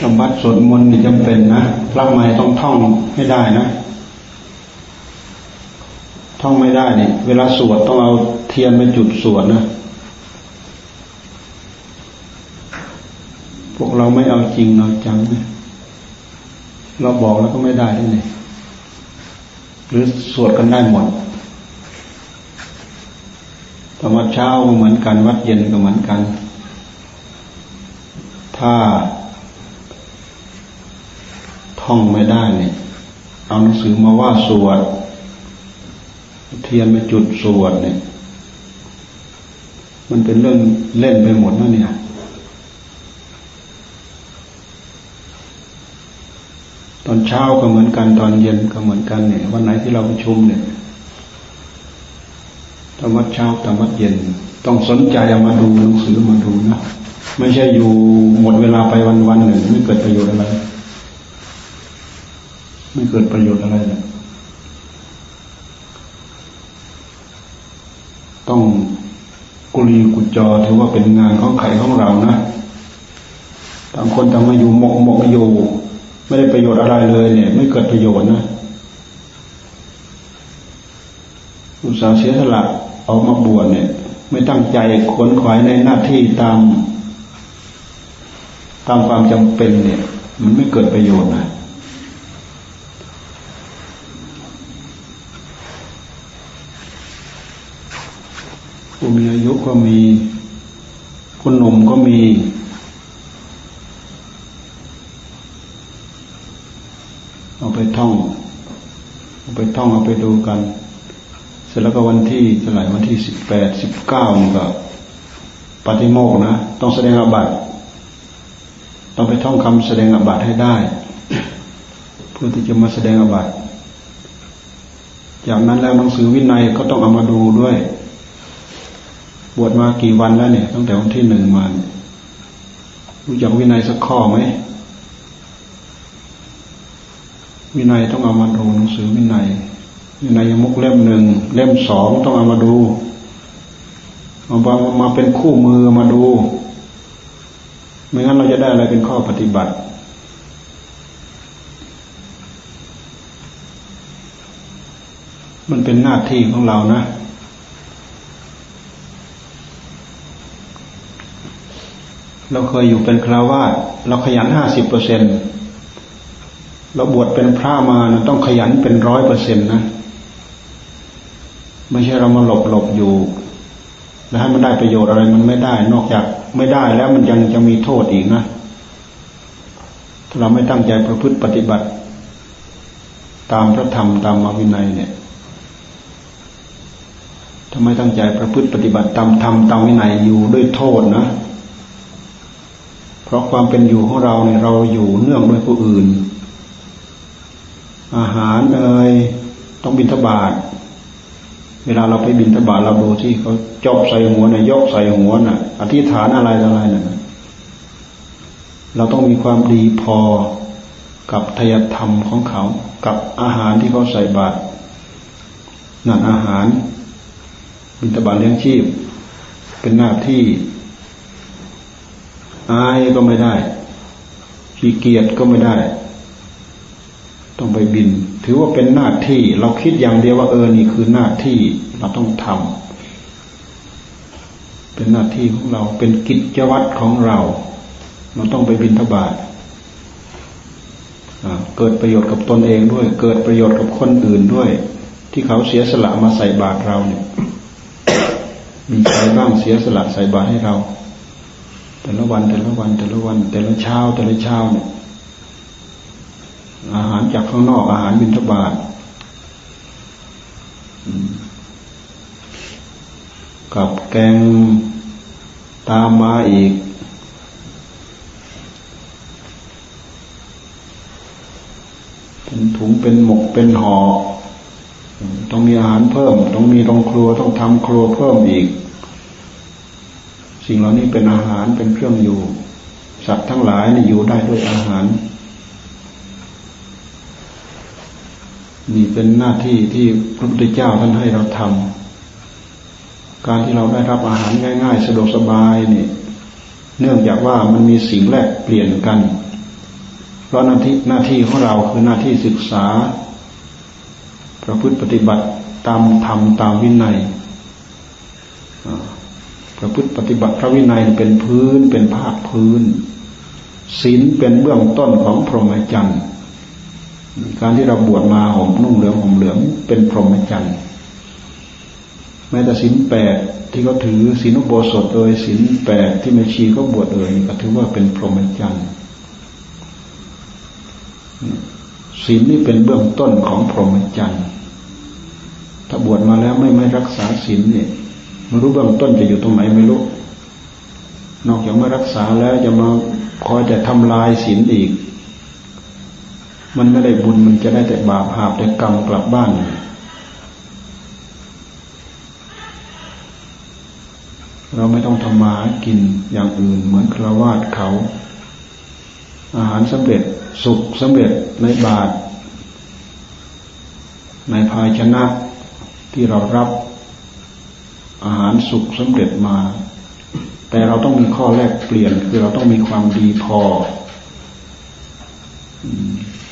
จำวัดสวดมนต์นี่จำเป็นนะพระใหม่ต้องท่องให้ได้นะ ท่องไม่ได้เนี่ยเวลาสวดต้องเอาเทียนไปจุดสวดนะพวกเราไม่เอาจริงเอาจังนะเราบอกแล้วก็ไม่ได้ด้วยนี่หรือสวดกันได้หมดตอนวัดเช้าก็เหมือนกัน วัดเย็นก็เหมือนกัน ถ้า ท่องไม่ได้เนี่ย เอาหนังสือมาว่าสวด เทียนมาจุดสวดเนี่ย มันเป็นเรื่องเล่นไปหมดนะเนี่ย ตอนเช้าก็เหมือนกันตอนเย็นก็เหมือนกันเนี่ย วันไหนที่เราประชุมเนี่ยธรรมะเช้าธรรมะเย็น ต้องสนใจเอามาดูหนังสือมาดูนะไม่ใช่อยู่หมดเวลาไปวันวันหนึ่งไม่เกิดประโยชน์อะไร ไม่เกิดประโยชน์อะไรเลยต้องกุลีกุจอถือว่าเป็นงานของไข่ของเรานะต่างคนต่างมาอยู่หมกหมกอยู่ ไม่ได้ประโยชน์อะไรเลยเนี่ย ไม่เกิดประโยชน์นะอุตสาห์เสียสละออกมาบวชเนี่ย ไม่ตั้งใจขวนขวายในหน้าที่ตาม ตามความจำเป็นเนี่ย มันไม่เกิดประโยชน์นะผู้มีอา ยุก็มี คนหนุ่มก็มี เอาไปท่อง เอาไปท่องเอาไปดูกัน เสร็จแล้วก็วันที่เท่าไหร่วันที่สิบแปดสิบเก้านี่ก็ปฏิโมกนะ ต้องแสดงอบัตต้องไปท่องคำแสดงอบัตให้ได้เพื่อที่จะมาแสดงอบัตจากนั้นแล้วหนังสือวินัยก็ต้องเอามาดูด้วย บวชมากี่วันแล้วเนี่ย ตั้งแต่วันที่หนึ่งมารู้จักวินัยสักข้อไหมวินัยต้องเอามาดูหนังสือวินัยในยมุกเล่มหนึ่งเล่มสองต้องเอามาดูเอามามาเป็นคู่มือมาดูไม่งั้นเราจะได้อะไรเป็นข้อปฏิบัติ มันเป็นหน้าที่ของเรานะ เราเคยอยู่เป็นคราวาสเราขยันห้าสิบเปอร์เซ็นเราบวชเป็นพระมานะต้องขยันเป็นร้อยเปอร์เซ็นต์นะไม่ใช่เรามาหลบหลบอยู่ แล้วให้มันได้ประโยชน์อะไรมันไม่ได้ นอกจากไม่ได้แล้วมันยังจะมีโทษอีกนะถ้าเราไม่ตั้งใจประพฤติปฏิบัติ ตามพระธรรมตามมาวินัยเนี่ยถ้าไม่ตั้งใจประพฤติปฏิบัติตามธรรมตามวินัยอยู่ด้วยโทษนะ เพราะความเป็นอยู่ของเราเนี่ยเราอยู่เนื่องด้วยผู้อื่น อาหารเอ่ยต้องบิณฑบาตเวลาเราไปบินทบาทเราดูที่เขาจบใส่หัวนะ่ะยกใส่หัวนะ่ะ อธิษฐานอะไรอะไรนะ่ะเราต้องมีความดีพอกับทยธรรมของเขา กับอาหารที่เขาใส่บาตรนั่นอาหาร บินทบาทเลี้ยงชีพ เป็นหน้าที่ อายก็ไม่ได้ขี้เกียจก็ไม่ได้ ต้องไปบิน ถือว่าเป็นหน้าที่ เราคิดอย่างเดียวว่าเออนี่คือหน้าที่เราต้องทำเป็นหน้าที่ของเราเป็นกิจวัตรของเรา เราต้องไปบินทบาทเกิดประโยชน์กับตนเองด้วย เกิดประโยชน์กับคนอื่นด้วย ที่เขาเสียสละมาใส่บาตรเราเนี่ยมีใครบ้างเสียสละใส่บาตรให้เรา แต่ละวันแต่ละวันแต่ละวัน แต่ละเช้า แต่ละเช้าเนี่ยอาหารจากข้างนอกอาหารบิณฑบาตกับแกงตามมาอีก เป็นถุงเป็นหมกเป็นห่อต้องมีอาหารเพิ่ม ต้องมีโรงครัวต้องทำครัวเพิ่มอีก สิ่งเหล่านี้เป็นอาหารเป็นเครื่องอยู่ สัตว์ทั้งหลายนี่อยู่ได้ด้วยอาหาร นี่เป็นหน้าที่ที่พระพุทธเจ้าท่านให้เราทำการที่เราได้รับอาหารง่าย ๆ สะดวกสบายนี่ เนื่องจากว่ามันมีสิ่งแลกเปลี่ยนกัน เพราะหน้าที่หน้าที่ของเราคือหน้าที่ศึกษาประพฤติปฏิบัติตามธรรมตามวินัย ประพฤติปฏิบัติพระวินัยเป็นพื้นเป็นภาคพื้นศีลเป็นเบื้องต้นของพรหมจรรย์การที่เราบวชมาห่มนุ่งเหลืองห่มเหลืองเป็นพรหมจรรย์แม้แต่ศีลแปดที่เขาถือศีลอุโบสถเอ่ยศีลแปดที่แม่ชีเขาบวชเอ่ยก็ถือว่าเป็นพรหมจรรย์ศีลนี่เป็นเบื้องต้นของพรหมจรรย์ถ้าบวชมาแล้วไม่ไม่รักษาศีลเนี่ย ไม่รู้เบื้องต้นจะอยู่ตรงไหนไม่รู้ นอกจากไม่รักษาแล้วจะมาคอยแต่ทำลายศีลอีก มันไม่ได้บุญมันจะได้แต่บาปหาบแต่กรรมกลับบ้านเราไม่ต้องทำมากินอย่างอื่นเหมือนคราวาสเขา อาหารสำเร็จสุกสำเร็จในบาตรในภาชนะที่เรารับ อาหารสุกสำเร็จมา แต่เราต้องมีข้อแลกเปลี่ยนคือเราต้องมีความดีพอ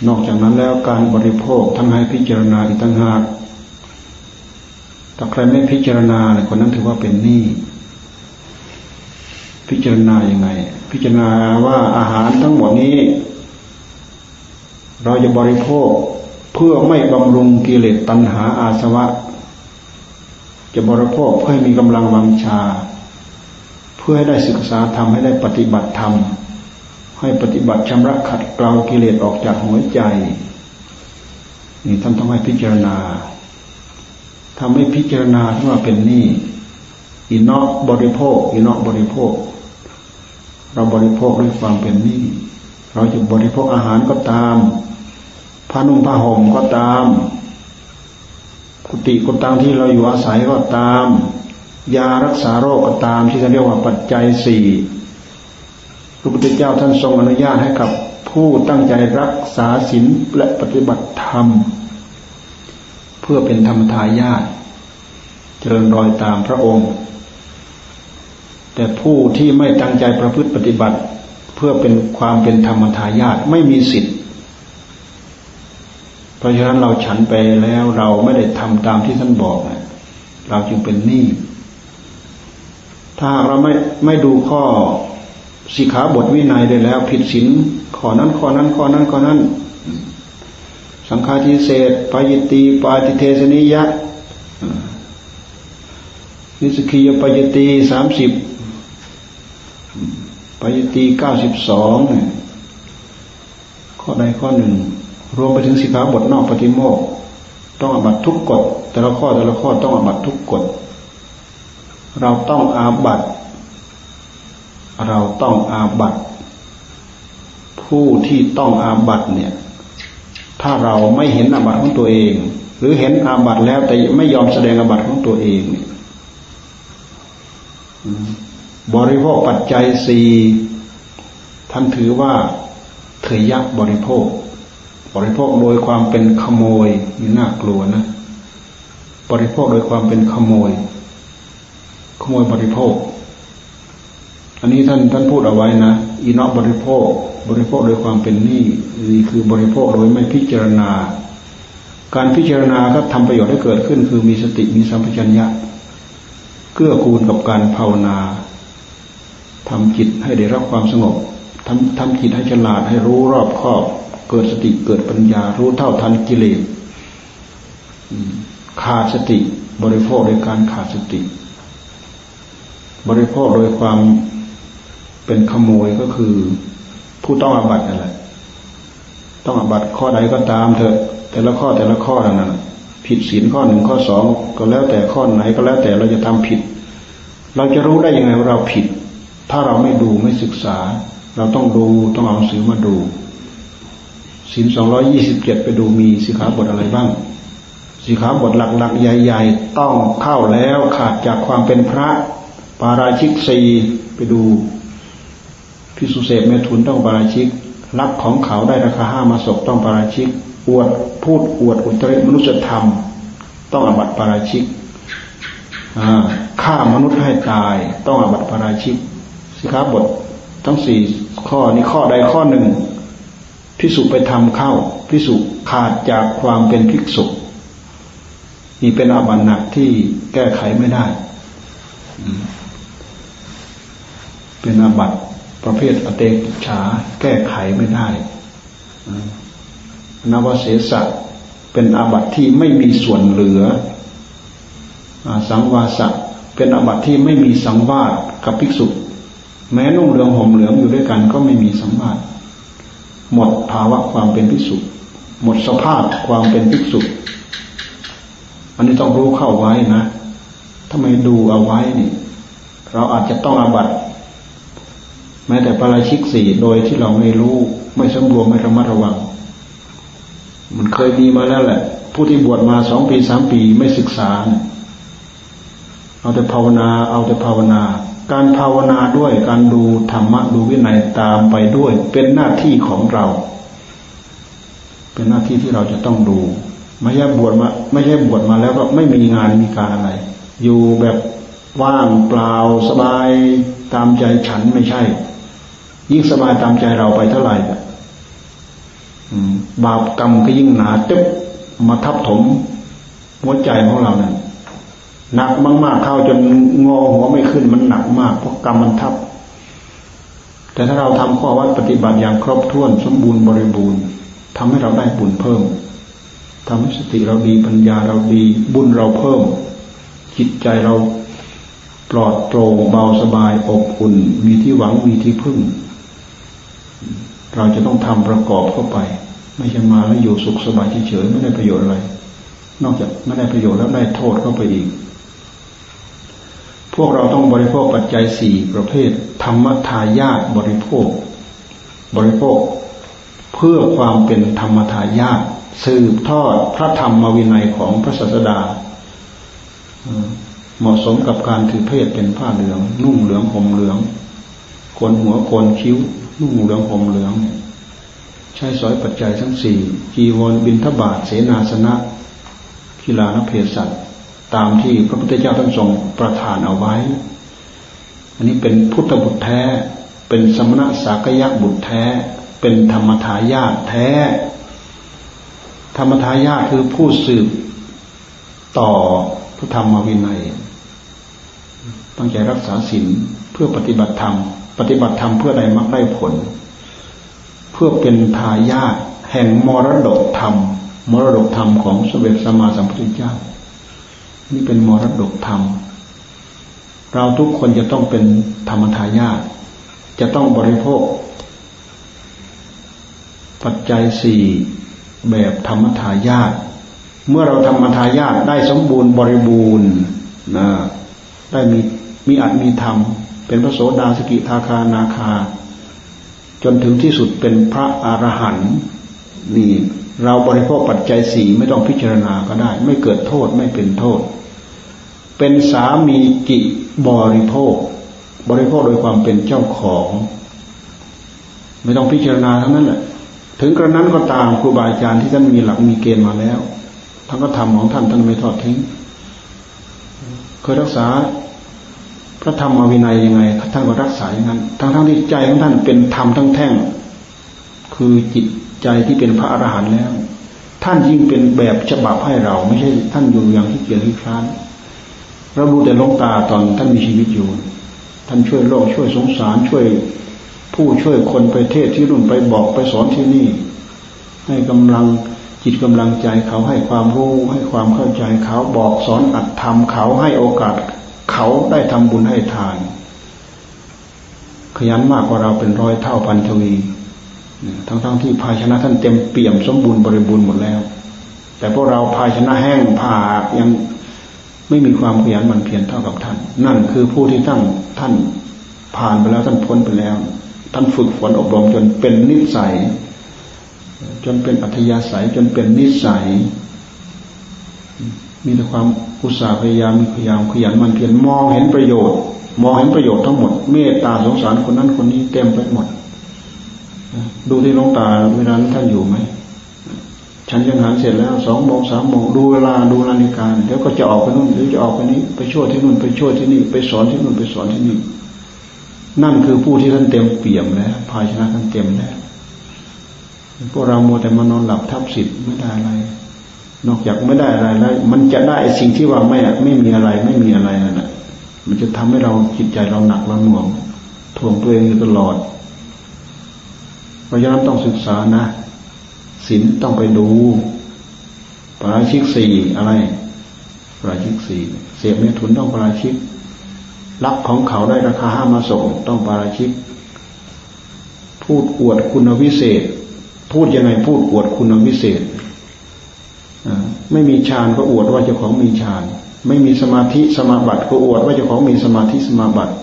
นอกจากนั้นแล้วการบริโภคทั้งให้พิจารณาอีกตั้งหากถ้าใครไม่พิจารณาเนี่ยคนนั้นถือว่าเป็นหนี้พิจารณาอย่างไง พิจารณาว่าอาหารทั้งหมดนี้ เราจะบริโภคเพื่อไม่บำรุงกิเลสตัณหาอาสวะ จะบริโภคเพื่อให้มีกำลังวังชา เพื่อให้ได้ศึกษาทำให้ได้ปฏิบัติธรรมให้ปฏิบัติชำระขัดเกลากิเลสออกจากหัวใจนี่ท่านต้องให้พิจารณาทำให้พิจารณาที่ว่าเป็นนี้อินนอกบริโภคอินนอกบริโภค เราบริโภคด้วยความเป็นนี้เราจะบริโภคอาหารก็ตามผ้านุ่งผ้าห่มก็ตาม กุฏิกุตังที่เราอยู่อาศัยก็ตาม ยารักษาโรคก็ตามที่เขาเรียกว่าปัจจัยสี่พระพุทธเจ้าท่านทรงอนุญาตให้กับผู้ตั้งใจรักษาศีลและปฏิบัติธรรม เพื่อเป็นธรรมทายาทเจริญรอยตามพระองค์ แต่ผู้ที่ไม่ตั้งใจประพฤติปฏิบัติ เพื่อเป็นความเป็นธรรมทายาทไม่มีสิทธิ์ เพราะฉะนั้นเราฉันไปแล้วเราไม่ได้ทำตามที่ท่านบอกเราจึงเป็นหนี้ถ้าเราไม่ไม่ดูข้อสิขาบทวินัยได้แล้ว ผิดศีลข้อนั้นข้อนั้นข้อนั้นข้อนั้น สังฆาทิเศษปายตีปาติเทสนิยะนิสกิยปายตีสามสิบปายตีเก้าสิบสองข้อใดข้อหนึ่ง รวมไปถึงสิกขาบทนอกปฏิโมกต้องอาบัตทุกกฎแต่ละข้อแต่ละข้อต้องอาบัตทุกกฎเราต้องอาบัตเราต้องอาบัตผู้ที่ต้องอาบัตเนี่ย ถ้าเราไม่เห็นอาบัตของตัวเอง หรือเห็นอาบัตแล้วแต่ไม่ยอมแสดงอาบัตของตัวเองเนี่ยบริโภคปัจจัยสี่ท่านถือว่าเถยยักบริโภค บริโภคโดยความเป็นขโมยนี่น่ากลัวนะบริโภคโดยความเป็นขโมย ขโมยบริโภค อันนี้ท่านท่านพูดเอาไว้นะอีนอกบริโภค บริโภคโดยความเป็นหนี้นี่คือบริโภคโดยไม่พิจารณา การพิจารณาก็ทำประโยชน์ให้เกิดขึ้น คือมีสติมีสัมปชัญญะเกื้อกูลกับการภาวนาทำจิตให้ได้รับความสงบทำทำจิตให้ฉลาดให้รู้รอบครอบ เกิดสติเกิดปัญญารู้เท่าทันกิเลสขาดสติ บริโภคโดยการขาดสติ บริโภคโดยความเป็นขโมยก็คือผู้ต้องอาบัตินั่นแหละต้องอาบัติข้อใดก็ตามเถอะ แต่ละข้อแต่ละข้อนั้น ผิดศีลข้อหนึ่งข้อสองก็แล้วแต่ข้อไหนก็แล้วแต่เราจะทำผิด เราจะรู้ได้ยังไงว่าเราผิด ถ้าเราไม่ดูไม่ศึกษา เราต้องดูต้องเอาสือมาดู ศีลสองร้อยี่สิบเจ็ดไปดูมีสิขาบทอะไรบ้าง สิขาบทหลักๆ ใหญ่ ๆ ต้องเข้าแล้วขาดจากความเป็นพระปาราชิกสีไปดูพิสุเสพเมถุนต้องปาราชิกรักของเขาได้ราคาห้ามาศกต้องปาราชิก อวดพูดอวดอุตริมนุษยธรรม ต้องอบัติปาราชิกฆ่ามนุษย์ให้ตาย ต้องอบัติปาราชิกสิขาบททั้งสี่ข้อนี้ข้อใดข้อหนึ่ง พิสุไปทำเข้าพิสุขาดจากความเป็นภิกษุนี่เป็นอาบัติหนักที่แก้ไขไม่ได้ เป็นอาบัติประเภทอเตกฉาแก้ไขไม่ได้นวเสสะเป็นอาบัติที่ไม่มีส่วนเหลือสังวาสะเป็นอาบัติที่ไม่มีสังวาสกับภิกษุ แม้นุ่งเหลืองห่มเหลืองอยู่ด้วยกันก็ไม่มีสังวาส หมดภาวะความเป็นภิกษุ หมดสภาพความเป็นภิกษุ อันนี้ต้องรู้เข้าไว้นะถ้าไม่ดูเอาไว้นี่เราอาจจะต้องอาบัตแม้แต่ปราชิกสี่โดยที่เราไม่รู้ ไม่สำรวมไม่ระมัดระวัง มันเคยมีมาแล้วแหละ ผู้ที่บวชมาสองปีสามปีไม่ศึกษาเเอาแต่ภาวนา เอาแต่ภาวนา การภาวนาด้วยการดูธรรมะดูวินัยตามไปด้วย เป็นหน้าที่ของเรา เป็นหน้าที่ที่เราจะต้องดู ไม่ใช่บวชมา ไม่ใช่บวชมาแล้วก็ไม่มีงานมีการอะไร อยู่แบบว่างเปล่าสบายตามใจฉันไม่ใช่ ยิ่งสบายตามใจเราไปเท่าไหร่บาปกรรมก็ยิ่งหนาตึ๊บมาทับถมหัวใจของเราเนี่ย หนักมาก ๆ เข้าจนงอหัวไม่ขึ้นมันหนักมากเพราะกรรมมันทับ แต่ถ้าเราทำข้อวัดปฏิบัติอย่างครบถ้วนสมบูรณ์บริบูรณ์ทำให้เราได้บุญเพิ่มทำให้สติเราดีปัญญาเราดีบุญเราเพิ่ม จิตใจเราปลอดโปร่งเบาสบายอบอุ่น มีที่หวังมีที่พึ่ง เราจะต้องทำประกอบเข้าไป ไม่ใช่มาแล้วอยู่สุขสบายเฉยๆไม่ได้ประโยชน์อะไร นอกจากไม่ได้ประโยชน์แล้วได้โทษเข้าไปอีก วกเราต้องบริโภคปัจจัยสี่ประเภท ธรรมทายาทบริโภค บริโภค เพื่อความเป็นธรรมทายาทสืบทอดพระธรรมวินัยของพระศาสดาเหมาะสมกับการถือเพศเป็นผ้าเหลือง นุ่งเหลืองห่มเหลืองโกนหัวโกนคิ้ว นุ่งเหลืองห่มเหลือง ใช้สอยปัจจัยทั้งสี่จีวรบินทบาทเสนาสนะกีฬานเพศสัตว์ ตามที่พระพุทธเจ้าท่านทรงประทานเอาไว้ อันนี้เป็นพุทธบุตรแท้ เป็นสมณะสากยะบุตรแท้ เป็นธรรมทายาทแท้ ธรรมทายาทคือผู้สืบต่อพระธรรมวินัย ตั้งใจรักษาศีลเพื่อปฏิบัติธรรม ปฏิบัติธรรมเพื่อใดมักได้ผล เพื่อเป็นทายาทแห่งมรดกธรรม มรดกธรรมของสมเด็จสัมมาสัมพุทธเจ้า นี่เป็นมรดกธรรม เราทุกคนจะต้องเป็นธรรมทายาทจะต้องบริโภค ปัจจัยสี่แบบธรรมทายาทเมื่อเราธรรมทายาทได้สมบูรณ์บริบูรณ์นะได้มีมีอัตมีธรรม เป็นพระโสดาสกิทาคานาคา จนถึงที่สุดเป็นพระอรหันต์นี่ เราบริโภคปัจจัยสีไม่ต้องพิจารณาก็ได้ ไม่เกิดโทษไม่เป็นโทษ เป็นสามีกิบริโภค บริโภคโดยความเป็นเจ้าของ ไม่ต้องพิจารณาทั้งนั้นแหละถึงกระนั้นก็ตามครูบาอาจารย์ที่ท่านมีหลักมีเกณฑ์มาแล้วท่านก็ทำของท่านท่านไม่ทอดทิ้งเคยรักษาพระธรรมวินัยยังไงท่านก็รักษาอย่างนั้นทั้งทั้งที่ใจของท่านเป็นธรรมทั้งแท่ง คือจิต ใจที่เป็นพระอรหันต์แล้ว ท่านยิ่งเป็นแบบฉบับให้เรา ไม่ใช่ท่านอยู่อย่างที่เกียจที่คร้านเราดูแต่ลงตาตอนท่านมีชีวิตอยู่ ท่านช่วยโลกช่วยสงสารช่วยผู้ช่วยคนไปเทศที่นู่นไปบอกไปสอนที่นี่ ให้กำลังจิตกำลังใจเขาให้ความรู้ให้ความเข้าใจเขาบอกสอนอัดทำเขาให้โอกาส เขาได้ทำบุญให้ทาน ขยันมากกว่าเราเป็นร้อยเท่าพันทวี ทั้งๆทที่ภาชนะท่านเต็มเปี่ยมสมบูรณ์บริบูรณ์หมดแล้ว แต่พวกเราภาชนะแห้งผายังไม่มีความขยันหมั่นเพียรเท่ากับท่าน นั่นคือผู้ที่ตั้งท่านผ่านไปแล้วท่านพ้นไปแล้ว ท่านฝึกฝนอบรมจนเป็นนิสัย จนเป็นอัธยาศัยจนเป็นนิสัย มีแต่ความอุตสาห์พยายามมีพยายามขยันมันเพียรมองเห็นประโยชน์ มองเห็นประโยชน์ทั้งหมด เมตตาสงสารคนนั้นคนนี้เต็มไปหมด ดูที่ลงตาเวลาท่านอยู่ไหมฉันยังหารเสร็จแล้วสองโมงสามโมงดูเวลาดูนาฬิกาเดี๋ยวก็จะออกไปนู่นหรือจะออกไปนี้ ไปช่วยที่นู่นไปช่วยที่นี่ ไปสอนที่นู่นไปสอนที่นี่ นั่นคือผู้ที่ท่านเต็มเปี่ยมแล้วภาชนะท่านเต็มแล้วพวกเราโมแต่มานอนหลับทับสิทธิ์ไม่ได้อะไร นอกจากไม่ได้อะไรแล้วมันจะได้สิ่งที่ว่าไม่ไม่มีอะไรไม่มีอะไรนั่นแหละมันจะทำให้เราจิตใจเราหนักเราหน่วงถ่วงตัวเองอยู่ตลอด เพราะฉะนั้นต้องศึกษานะศีลต้องไปดูปราชิกสี่อะไรปราชิกสี่เสียเมถุนต้องปราชิกรับของเขาได้ราคาห้ามาส่งต้องปราชิก พูดอวดคุณวิเศษ พูดยังไงพูดอวดคุณวิเศษไม่มีฌานก็อวดว่าเจ้าของมีฌาน ไม่มีสมาธิสมาบัติก็อวดว่าเจ้าของมีสมาธิสมาบัติ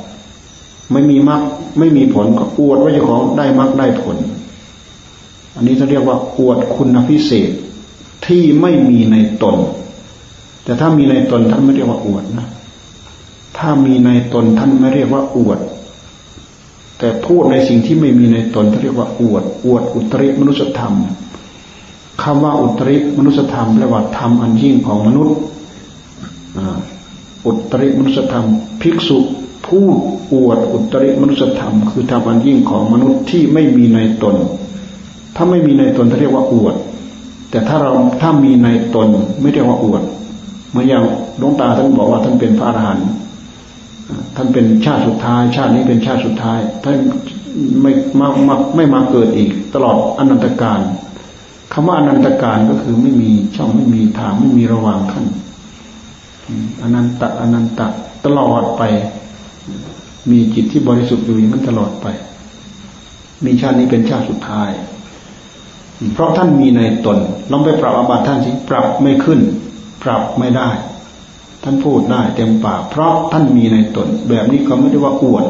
ไม่มีมรรคไม่มีผลก็อวดว่าเจ้าของได้มรรคได้ผล อันนี้เขาเรียกว่าอวดคุณพิเศษที่ไม่มีในตน แต่ถ้ามีในตนท่านไม่เรียกว่าอวดนะ ถ้ามีในตนท่านไม่เรียกว่าอวด แต่พูดในสิ่งที่ไม่มีในตนท่านเรียกว่าอวด อวดอุตริมนุสธรรมคำว่าอุตริมนุสธรรมแปลว่าธรรมอันยิ่งของมนุษย์อุตริมนุสธรรม ภิกษุ พูดอวดอุตริมนุสธรรม คือธรรมอันยิ่งของมนุษย์ที่ไม่มีในตน ถ้าไม่มีในตนท่าเรียกว่าอวด แต่ถ้าเราถ้ามีในตนไม่เรียกว่าอวดเมื่ออย่างหลวงตาท่านบอกว่าท่านเป็นพระอรหันต์ท่านเป็นชาติสุดท้าย ชาตินี้เป็นชาติสุดท้ายท่านไม่มามาไม่มาเกิดอีก ตลอดอนันตการคำว่าอนันตการก็คือไม่มีช่องไม่มีทางไม่มีระหว่างขั้นอนันตอนันตตลอดไป มีจิตที่บริสุทธิ์อยู่อย่างนั้นตลอดไป มีชาตินี้เป็นชาติสุดท้าย เพราะท่านมีในตนลองไปปรับอาบัติท่านสิปรับไม่ขึ้น ปรับไม่ได้ ท่านพูดได้เต็มปากเพราะท่านมีในตน แบบนี้เขาไม่ได้ว่าอวด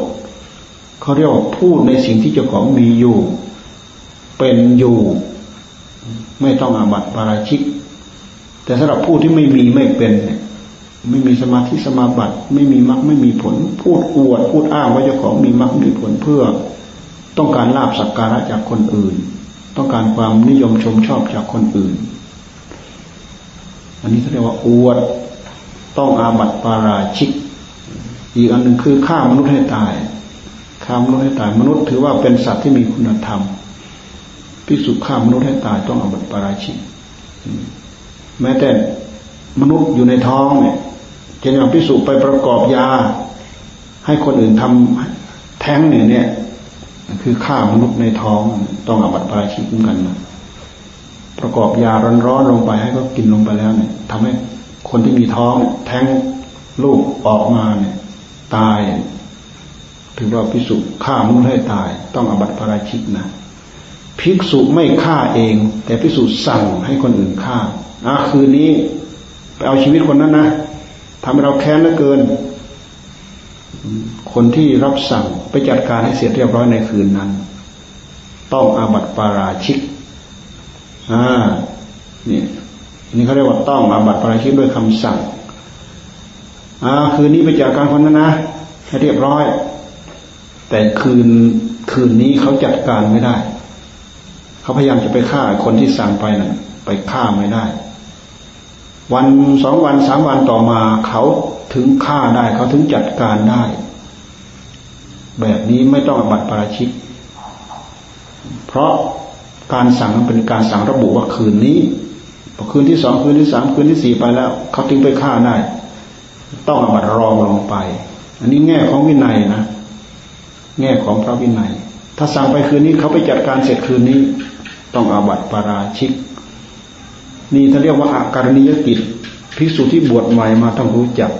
เขาเรียกว่าพูดในสิ่งที่เจ้าของมีอยู่ เป็นอยู่ ไม่ต้องอาบัติปาราชิก แต่สำหรับผู้ที่ไม่มีไม่เป็นเนี่ย ไม่มีสมาธิสมาบัติ ไม่มีมรรคไม่มีผล พูดอวด พูดอ้างว่าเจ้าของมีมรรคมีผลเพื่อ ต้องการลาบสักการะจากคนอื่น ต้องการความนิยมชมชอบจากคนอื่น อันนี้เขาเรียกว่าอวด ต้องอาบัติปาราชิก อีกอันหนึ่งคือฆ่ามนุษย์ให้ตายฆ่ามนุษย์ให้ตายมนุษย์ถือว่าเป็นสัตว์ที่มีคุณธรรมพิสุฆ่ามนุษย์ให้ตายต้องอาบัติปาราชิกแม้แต่มนุษย์อยู่ในท้องเนี่ย จะนำพิสุไปประกอบยา ให้คนอื่นทำแท้งเนี่ยเนี่ย คือฆ่ามนุษย์ในท้องต้องอาบัติปราชิกเหมือนกันนะประกอบยาร้อนๆลงไปให้เขากินลงไปแล้วเนี่ยทำให้คนที่มีท้องแท้งลูกออกมาเนี่ย ตาย ถือว่าพิสุฆ่ามนุษย์ให้ตาย ต้องอาบัติปราชิกนะภิกษุไม่ฆ่าเอง แต่ภิกษุสั่งให้คนอื่นฆ่าอะคืนนี้ไปเอาชีวิตคนนั้นนะ ทำให้เราแค้นเหลือเกิน คนที่รับสั่งไปจัดการให้เสร็จเรียบร้อยในคืนนั้น ต้องอาบัติปาราชิกอ่านี่นี่เขาเรียกว่าต้องอาบัติปาราชิกด้วยคำสั่งอ่าคืนนี้ไปจัดการคนนั้นนะให้เรียบร้อย แต่คืนคืนนี้เขาจัดการไม่ได้ เขาพยายามจะไปฆ่าคนที่สั่งไปนะ่ะ ไปฆ่าไม่ได้ วันสองวันสามวันต่อมาเขาถึงฆ่าได้เขาถึงจัดการได้ แบบนี้ไม่ต้องบัตรปราชิก เพราะการสั่งมันเป็นการสั่งระบุว่าคืนนี้พอคืนที่สองคืนที่สามคืนที่สี่ไปแล้ว เขาถึงไปฆ่าได้ ต้องอบัตรองลงไป อันนี้แง่ของวินัยนะแง่ของพระวินัย ถ้าสั่งไปคืนนี้เขาไปจัดการเสร็จคืนนี้ ต้องอาบัติปาราชิก นี่ถ้านเรียกว่าอาการณิยกิจภิกษุที่บวชใหม่มาต้องรู้จัก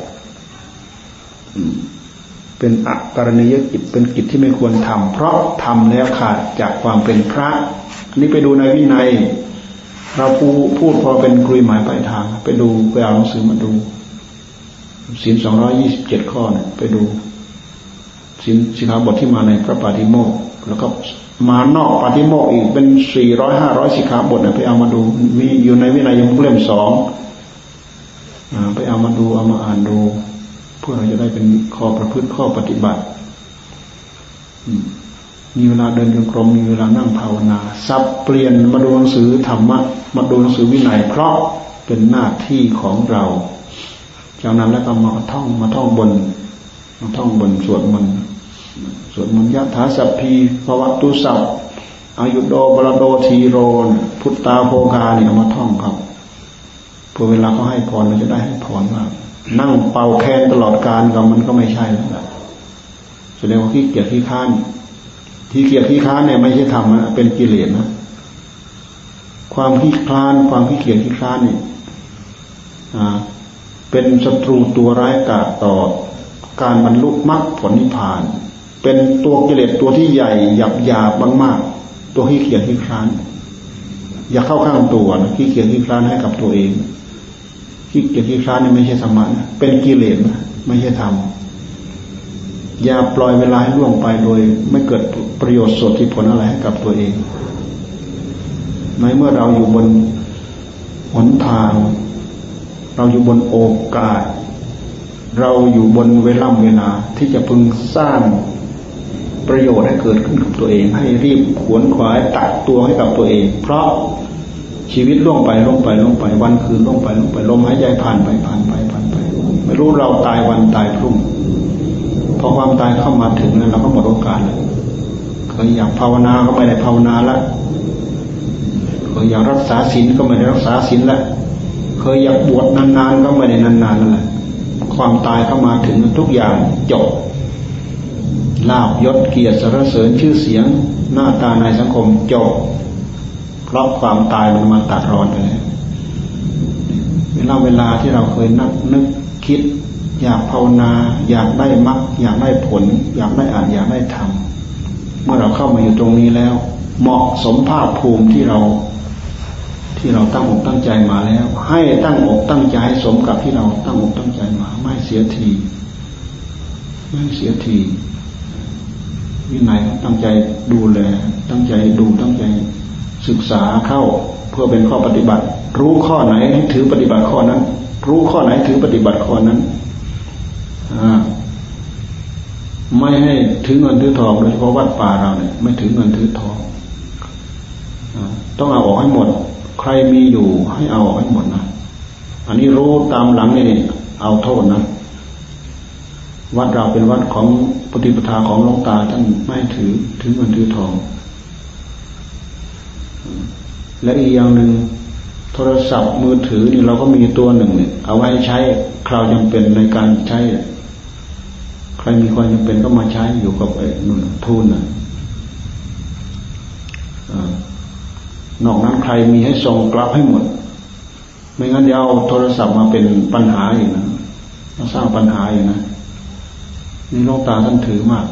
เป็นอักรณียกิจเป็นกิจที่ไม่ควรทำเพราะทำแล้วขาดจากความเป็นพระอันนี้ไปดูในวินัย เราพูพูดพอเป็นกรุยหมายปลายทาง ไปดูไปเอาหนังสือมาดูศีลสองร้อยี่สิบเจ็ดข้อเนี่ยไปดูศีลสิขาบทที่มาในพระปาฏิโมกแล้วก็ มานอกปฏิโมกอีกเป็นสี่ร้อยห้าร้อยสิกขาบทเนี่ยไปเอามาดู มีอยู่ในวินัยยมเล่มสองไปเอามาดูเอามาอ่านดู เพื่อเราจะได้เป็นข้อประพฤติข้อปฏิบัติมีเวลาเดินจงกรมมีเวลานั่งภาวนาสับเปลี่ยนมาดูหนังสือธรรมะมาดูหนังสือวินัยเพราะเป็นหน้าที่ของเราจากนั้นแล้วก็มาท่องมาท่องบนมาท่องบนสวดมนต์ สวดมนต์ยะถาสัพพีภวตุสัพอายุโดบรโดทีโรนพุทธาโภคาเนี่ยมาท่องครับเพื่อเวลาเขาให้พรเราจะได้ให้พรว่านั่งเป่าแคนตลอดการก็มันก็ไม่ใช่แล้วแสดงว่าขี้เกียจขี้ค้านที่เกียจขี้ค้านเนี่ยไม่ใช่ธรรมนะเป็นกิเลสนะความขี้คลาน ความขี้เกียจขี้คลานเนี่ยเป็นศัตรูตัวร้ายกาจต่อการบรรลุมรรคผลนิพพาน เป็นตัวกิเลสตัวที่ใหญ่หยับยาบมากๆตัวขี้เกียจขี้คลาน อย่าเข้าข้างตัวนะขี้เกียจขี้คลานให้กับตัวเองขี้เกียจขี้คลานนี่ไม่ใช่ธรรมะนะเป็นกิเลสนะไม่ใช่ธรรมอย่าปล่อยเวลาให้ล่วงไปโดย ไม่เกิดประโยชน์สดที่ผลอะไรให้กับตัวเอง ในเมื่อเราอยู่บนหนทาง เราอยู่บนโอกาส เราอยู่บนเวลาเวลาที่จะพึงสร้าง ประโยชน์ให้เกิดขึ้นกับตัวเอง ให้รีบขวนขวายตัดตัวให้กับตัวเอง เพราะชีวิตล่วงไปล่วงไปล่วงไปวันคืนล่วงไปล่วงไปลมหายใจผ่านไปผ่านไปผ่านไปไม่รู้เราตายวันตายพรุ่งพอความตายเข้ามาถึงนั้นเราก็หมดโอกาสเลยเคยอยากภาวนาก็ไม่ได้ภาวนาล้วเคยอยากรักษาศีลก็ไม่ได้รักษาศีลล้วเคยอยากบวชนานๆก็ไม่ได้นานๆนั่นแหละความตายเข้ามาถึงทุกอย่างจบ ลาบยศเกียรติสรรเสริญชื่อเสียง หน้าตาในสังคมจบเพราะความตายมันมาตัดรอนไปแล้วเวลาเวลาที่เราเคยนักนึกคิด อยากภาวนา อยากได้มรรคอยากได้ผล อยากได้อ่านอยากได้ทำเมื่อเราเข้ามาอยู่ตรงนี้แล้ว เหมาะสมภาพภูมิที่เราที่เราตั้งอกตั้งใจมาแล้ว ให้ตั้งอกตั้งใจสมกับที่เราตั้งอกตั้งใจมา ไม่เสียที ไม่เสียที วินัยตั้งใจดูแล ตั้งใจดูตั้งใจศึกษาเข้าเพื่อเป็นข้อปฏิบัติ รู้ข้อไหนให้ถือปฏิบัติข้อนั้น รู้ข้อไหนถือปฏิบัติข้อนั้นไม่ให้ถือเงินถือทองโดยเฉพาะวัดป่าเราเนี่ยไม่ถือเงินถือทองต้องเอาออกให้หมด ใครมีอยู่ให้เอาออกให้หมดนะอันนี้รู้ตามหลังนี่เอาโทษนะ วัดเราเป็นวัดของปฏิปทาของหลวงตาท่านไม่ถือถือเงินถือทอง และอีกอย่างหนึ่งโทรศัพท์มือถือนี่เราก็มีตัวหนึ่งเนี่ยเอาไว้ใช้คราวจำเป็นในการใช้ ใครมีความจำเป็นก็มาใช้อยู่กับไอ้นุ่นทุนน่ะนอกนั้นใครมีให้ส่งกลับให้หมด ไม่งั้นเดี๋ยวเอาโทรศัพท์มาเป็นปัญหาอยู่นะมาสร้างปัญหาอยู่นะ นี่ลงตาท่านถือมาก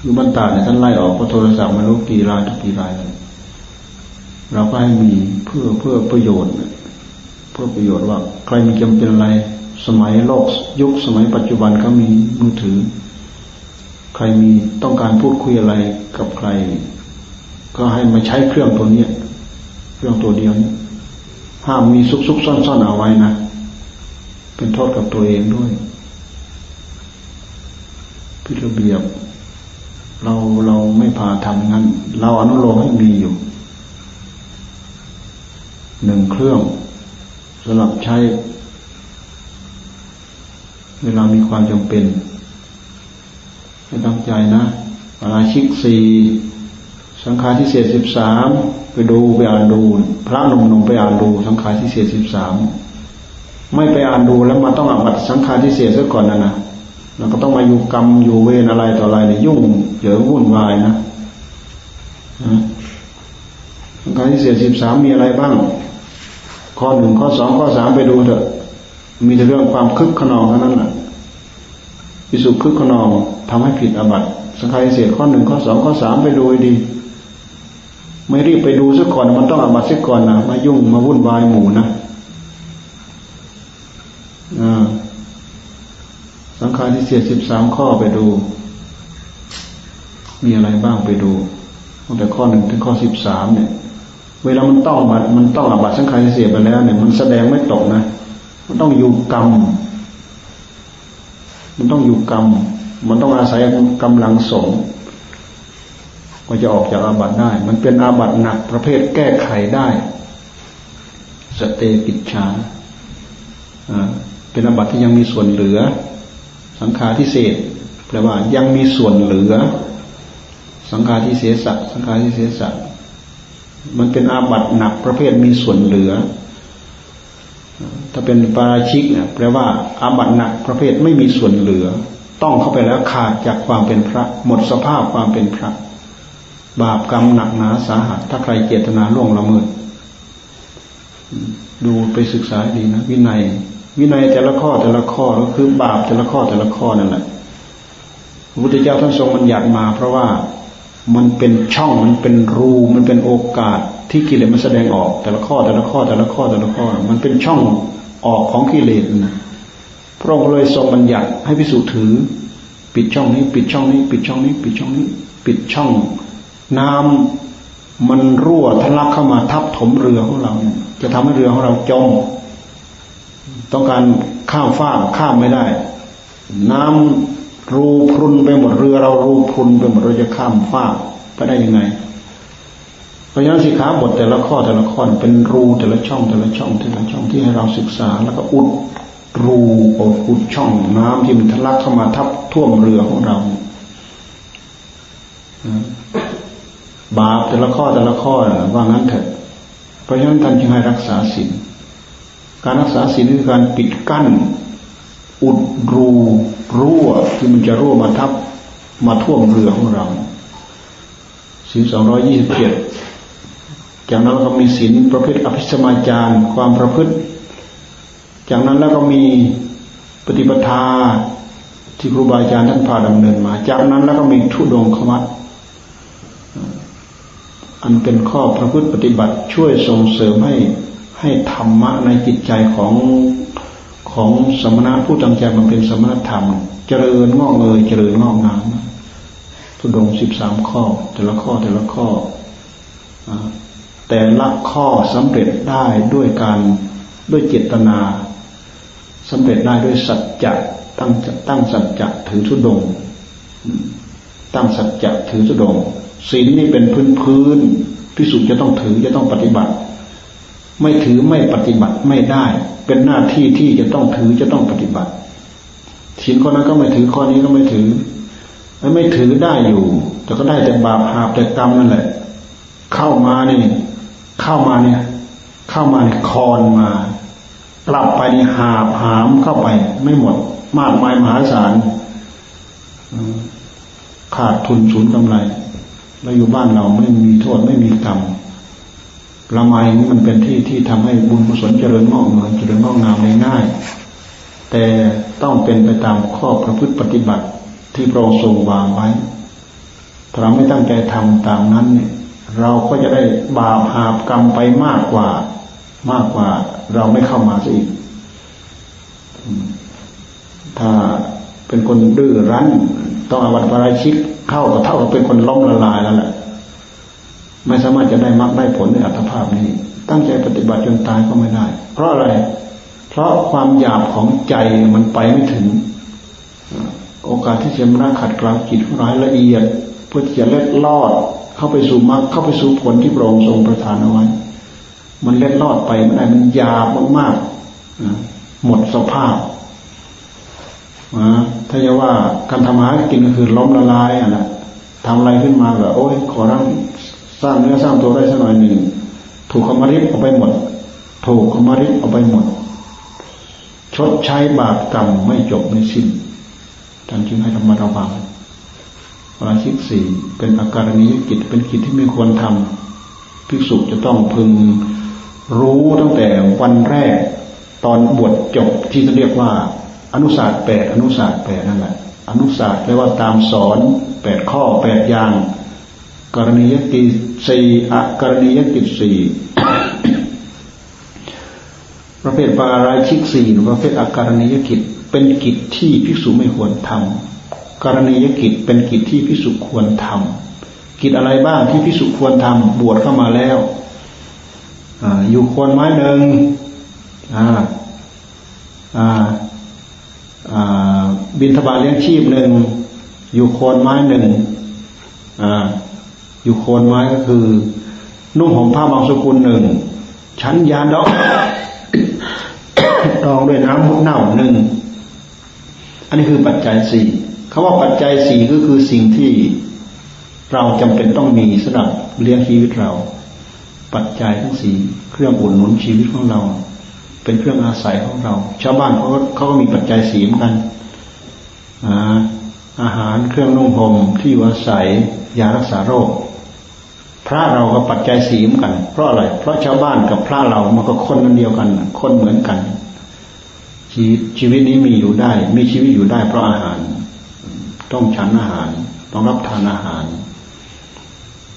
คือบันตาเนี่ยท่านไล่ออกเพราะโทรศัพท์ไมันรู้กี่รายกี่รายเลยเราก็ให้มีเพื่อเพื่อประโยชน์เพื่อประโยชน์ว่าใครมีจำเป็นอะไร สมัยโลกยุคสมัยปัจจุบันก็มีมือถือ ใครมีต้องการพูดคุยอะไรกับใคร ก็ให้มาใช้เครื่องตัวเนี้ยเครื่องตัวเดียวนี้ห้ามมีซุกซุกซ่อนซ่อนเอาไว้นะเป็นโทษกับตัวเองด้วย พิระเบียบ เราเราไม่พาทำงั้น เราอนุโลมให้มีอยู่หนึ่งเครื่องสำหรับใช้ เวลามีความจำเป็นให้ตั้งใจนะปราชิกสี่สังขารที่เศษสิบสามไปดูไปอ่านดู พระนมนมไปอ่านดู สังขารที่เศษสิบสามไม่ไปอ่านดูแล้วมาต้องอ่านสังขารที่เศษซะก่อนนะนะ แล้วก็ต้องมาอยู่กรรมอยู่เวรอะไรต่ออะไรเนี่ยยุ่งเหยิงวุ่นวายนะสังขารที่เศษสิบสามมีอะไรบ้าง ข้อหนึ่งข้อสองข้อสามไปดูเถอะ มีแต่เรื่องความคึกขนองเท่านั้นแหละพิสุคึกขนองทำให้ผิดอบัติสังขารเสียข้อหนึ่งข้อสองข้อสามไปดูดี ไม่รีบไปดูซะก่อนมันต้องอบัติซะก่อนนะมายุ่งมาวุ่นวายหมู่นะอ่า สังขารที่เสียสิบสามข้อไปดู มีอะไรบ้างไปดูตั้งแต่ข้อหนึ่งถึงข้อสิบสามเนี่ย เวลามันต้องมามันต้องอาบัตสังขารที่เสียไปแล้วเนี่ย มันแสดงไม่ตกนะ มันต้องอยู่กรรม มันต้องอยู่กรรม มันต้องอาศัยกำลังสงก็จะออกจากอาบัตได้ มันเป็นอาบัตหนักประเภทแก้ไขได้ สเตกิจชาเป็นอาบัตที่ยังมีส่วนเหลือ สังขารที่เศษแปลว่ายังมีส่วนเหลือ สังฆาทิเสสะสังฆาทิเสสะมันเป็นอาบัตหนักประเภทมีส่วนเหลือ ถ้าเป็นปาราชิกเนี่ยแปลว่าอาบัตหนักประเภทไม่มีส่วนเหลือ ต้องเข้าไปแล้วขาดจากความเป็นพระ หมดสภาพความเป็นพระ บาปกรรมหนักหนาสาหัส ถ้าใครเจตนาล่วงละเมิดดูไปศึกษาดีนะ วินัย วินัยแต่ละข้อแต่ละข้อก็คือบาปแต่ละข้อแต่ละข้อนั่นแหละพระพุทธเจ้าท่านทรงบัญญัติมา เพราะว่ามันเป็นช่องมันเป็นรูมันเป็นโอกาสที่กิเลสมันแสดงออก แต่ละข้อแต่ละข้อแต่ละข้อแต่ละข้อ มันเป็นช่องออกของกิเลสนะพระองค์เลยทรงบัญญัติให้พิสูจถือ ปิดช่องนี้ ปิดช่องนี้ ปิดช่องนี้ ปิดช่องนี้ ปิดช่อง น้ำมันรั่วทะลักเข้ามาทับถมเรือของเรา จะทำให้เรือของเราจม ต้องการข้ามฟากข้ามไม่ได้ น้ำรูพรุนไปหมดเรือ เรารูพรุนไปหมดเราจะข้ามฟากไปได้ยังไง เพราะฉะนั้นสิขาบทแต่ละข้อแต่ละข้อเป็นรูแต่ละช่องแต่ละช่องแต่ละช่องที่ให้เราศึกษา แล้วก็อุดรูอดอุดช่องน้ำที่มันทะลักเข้ามาทับท่วมเรือของเราบาปแต่ละข้อแต่ละข้อว่างั้นเถอะ เพราะฉะนั้นท่านจึงให้รักษาศีล การรักษาศีลคือการปิดกั้น อุดรูรั่วที่มันจะรั่วมาทับมาท่วมเรือของเราศีลสองร้อยี่สิบเจ็ดจากนั้นก็มีศีลประเภทอภิสมาจารความประพฤติ จากนั้นแล้วก็มีปฏิปทาที่ครูบาอาจารย์ท่านพาดำเนินมา จากนั้นแล้วก็มีทุดงคมัตอันเป็นข้อประพฤติปฏิบัติช่วยส่งเสริมให้ ให้ธรรมะในจิตใจของของสมณะผู้ตั้งใจมันเป็นสมณธรรม เจริญงอกเงยเจริญงอกงามทุดงสิบสามข้อ แต่ละข้อแต่ละข้อแต่ละข้อสำเร็จได้ด้วยการด้วยเจตนาสำเร็จได้ด้วยสัจจะตั้งตั้งสัจจะถือทุดง ตั้งสัจจะถือทุดงศีลนี่เป็นพื้นพื้นพิสุจะต้องถือจะต้องปฏิบัติ ไม่ถือไม่ปฏิบัติไม่ได้ เป็นหน้าที่ที่จะต้องถือจะต้องปฏิบัติศีลข้อนั้นก็ไม่ถือข้อนี้ก็ไม่ถือไม่ถือได้อยู่ แต่ก็ได้แต่บาปหาบแต่กรรมนั่นแหละ เข้ามานี่ เข้ามาเนี่ย เข้ามาเนี่ยคอนมากลับไปนี่หาบหามเข้าไป ไม่หมด มากมายมหาศาลขาดทุนสูญกำไรเราอยู่บ้านเราไม่มีโทษไม่มีกรรม ละไมนี่มันเป็นที่ที่ทำให้บุญกุศลเจริญงอกเงยเจริญงอกงามได้ง่าย แต่ต้องเป็นไปตามข้อประพฤติปฏิบัติที่พระองค์ทรงวางไว้ ถ้าเราไม่ตั้งใจทำตามนั้นเนี่ยเราก็จะได้บาปหาบกรรมไปมากกว่า มากกว่า เราไม่เข้ามาซะอีก ถ้าเป็นคนดื้อรั้น ต้องอาวัตปราชิกเข้าก็เท่ากับเป็นคนล้มละลายแล้วแหละ ไม่สามารถจะได้มรรคได้ผลในอัตภาพนี้ ตั้งใจปฏิบัติจนตายก็ไม่ได้ เพราะอะไร เพราะความหยาบของใจมันไปไม่ถึง โอกาสที่จะมาขัดกลางจิตร้ายละเอียด เพื่อจะเล็ดลอด เข้าไปสู่มรรคเข้าไปสู่ผลที่พระองค์ทรงประทานเอาไว้ มันเล็ดลอดไปไม่ได้มันหยาบมากๆหมดสภาพถ้าจะว่าการทำหากินก็คือล้มละลายอะนะทำอะไรขึ้นมาแบบโอ้ยขอร่าง สร้างเนื้อสร้างตัวได้สักหน่อยหนึ่งถูกขมาริบเอาไปหมด ถูกขมาริบเอาไปหมด ชดใช้บาปกรรมไม่จบไม่สิ้นท่านจึงให้ธรรมะระวังวราชิกสี่เป็นอาการนี้กิจเป็นกิจที่ไม่ควรทำภิกษุจะต้องพึงรู้ตั้งแต่วันแรกตอนบวชจบที่จะเรียกว่า อนุศาสตร์แปดอนุศาสตร์แปดนั่นแหละอนุศาสตร์แปลว่าตามสอนแปดข้อแปดอย่าง กรณียกิจสี่อกรณียกิจสี่ประเภทปาราชิกสี่ประเภทอาการณียกิจ เป็นกิจที่ภิกษุไม่ควรทำกรณียกิจเป็นกิจที่ภิกษุควรทำกิจอะไรบ้างที่ภิกษุควรทำบวชเข้ามาแล้วอยู่ควรไม้หนึ่งบินทบาทเลี้ยงชีพหนึ่งอยู่โคนไม้หนึ่ง อยู่โคนไม้ก็คือ นุ่งห่มผ้าบางสกุลหนึ่ง ชั้นยาดองดองด้วยน้ำมุกเน่าหนึ่ง อันนี้คือปัจจัยสี่คาว่าปัจจัยสี่ก็คือสิ่งที่เราจำเป็นต้องมีสำหรับเลี้ยงชีวิตเรา ปัจจัยทั้งสี่เครื่องอุ่นหนุนชีวิตของเรา เป็นเครื่องอาศัยของเรา ชาวบ้านเขาเขาก็มีปัจจัยสี่เหมือนกันอาหารเครื่องนุ่งห่มที่อยู่อาศัยยารักษาโรค พระเราก็ปัจจัยสีเหมือนกัน เพราะอะไร เพราะชาวบ้านกับพระเรามันก็คนนั้นเดียวกัน คนเหมือนกันชีวิตชีวิตนี้มีอยู่ได้ มีชีวิตอยู่ได้ เพราะอาหาร ต้องฉันอาหาร ต้องรับทานอาหาร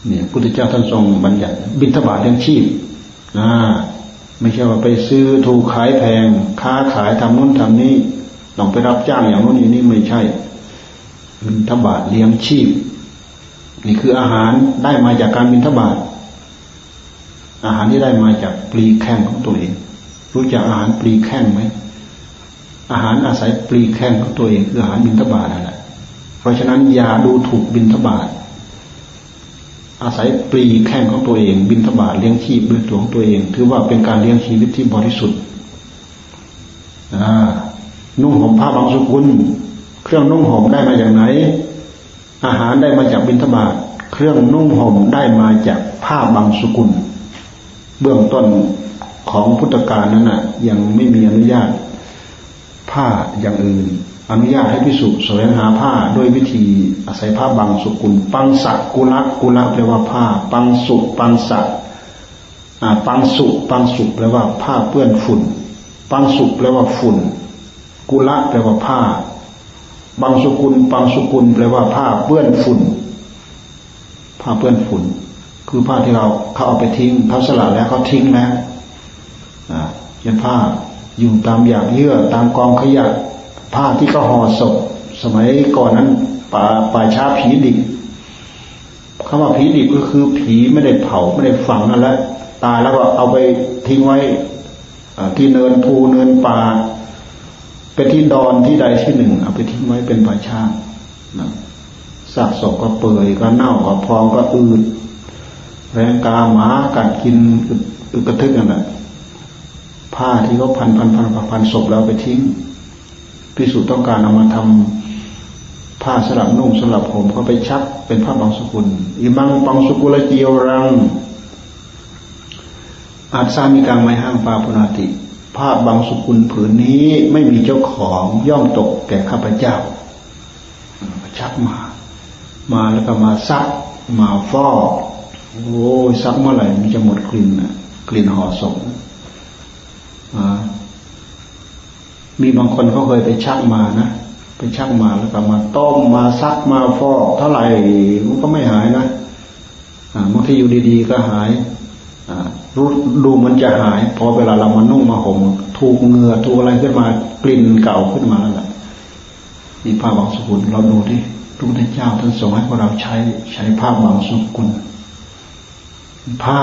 เนี่ยพุทธเจ้าท่านทรงบัญญัติ บิณฑบาตเลี้ยงชีพนะไม่ใช่ว่าไปซื้อถูกขายแพง ค้าขายทำนู้นทำนี้ต้องไปรับจ้างอย่างนู้นอย่างนี้ไม่ใช่บิณฑบาตเลี้ยงชีพ นี่คืออาหารได้มาจากการบิณฑบาตอาหารที่ได้มาจากปลีแข้งของตัวเอง รู้จักอาหารปลีแข้งไหมอาหารอาศัยปลีแข้งของตัวเองคืออาหารบิณฑบาตนั่นแหละเพราะฉะนั้นอย่าดูถูกบิณฑบาตอาศัยปลีแข้งของตัวเอง บิณฑบาตเลี้ยงชีพด้วยตัวของตัวเอง ถือว่าเป็นการเลี้ยงชีวิตที่บริสุทธิ์นุ่งห่มผ้าบางสุกุล เครื่องนุ่งห่มได้มาจากไหน อาหารได้มาจากบิณฑบาตเครื่องนุ่งห่มได้มาจากผ้าบางสกุล เบื้องต้นของพุทธกาลนั้นน่ะ ยังไม่มีอนุญาต ผ้าอย่างอื่น อนุญาตให้พิสุแสวงหาผ้าด้วยวิธีอาศัยผ้าบางสกุล ปังสักกุลักกุลักแปลว่าผ้า ปังสุปังสักปังสุปังสุแปลว่าผ้าเปื้อนฝุ่น ปังสุแปลว่าฝุ่น กุละแปลว่าผ้า บางสุกุลบางสุกุลแปลว่าผ้าเปื้อนฝุ่น ผ้าเปื้อนฝุ่น คือผ้าที่เราเขาเอาไปทิ้งเขาสละแล้วเขาทิ้งแล้วอ่าเป็นผ้าอยู่ตามอยากเยื่อตามกองขยะผ้าที่เขาห่อศพสมัยก่อนนั้นป่าป่าช้าผีดิบคำว่าผีดิบก็คือผีไม่ได้เผาไม่ได้ฝังนั่นแหละตายแล้วก็เอาไปทิ้งไว้ที่เนินภูเนินป่า เป็นที่ดอนที่ใดที่หนึ่ง เอาไปทิ้งไว้เป็นป่าช้านะซากศพก็เปื่อยก็เน่าก็พองก็อืดแรงกาหมากัดกินอึกระทึกนั่นแหละผ้าที่เขาพันพันพันพันศพแล้วไปทิ้งพิสูจน์ต้องการเอามาทำผ้าสลับนุ่งสลับผมเขาไปชักเป็นผ้าบางสกุลอิมังบางสกุลเจียวรังอาจสามีกังไม่ห้างปาพุนาติ ผ้าบางสุกุลผืนนี้ไม่มีเจ้าของย่อมตกแก่ข้าพเจ้าชักมา มาแล้วก็มาซัก มาฟอกโอ้ยซักเมื่อไหร่มันจะหมดกลิ่นนะกลิ่นห่อศพมีบางคนเขาเคยไปชักมานะไปชักมาแล้วก็มาต้มมาซักมาฟอก เท่าไหร่มันก็ไม่หายนะบางทีอยู่ดีๆก็หาย รู้ดูมันจะหาย พอเวลาเรามานุ่งมาห่มถูกเงือถูกอะไรขึ้นมากลิ่นเก่าขึ้นมาแล้วนี่ผ้าบางสกุลเราดูที่พระพุทธเจ้าท่านทรงให้พวกเราใช้ใช้ผ้าบางสกุลผ้า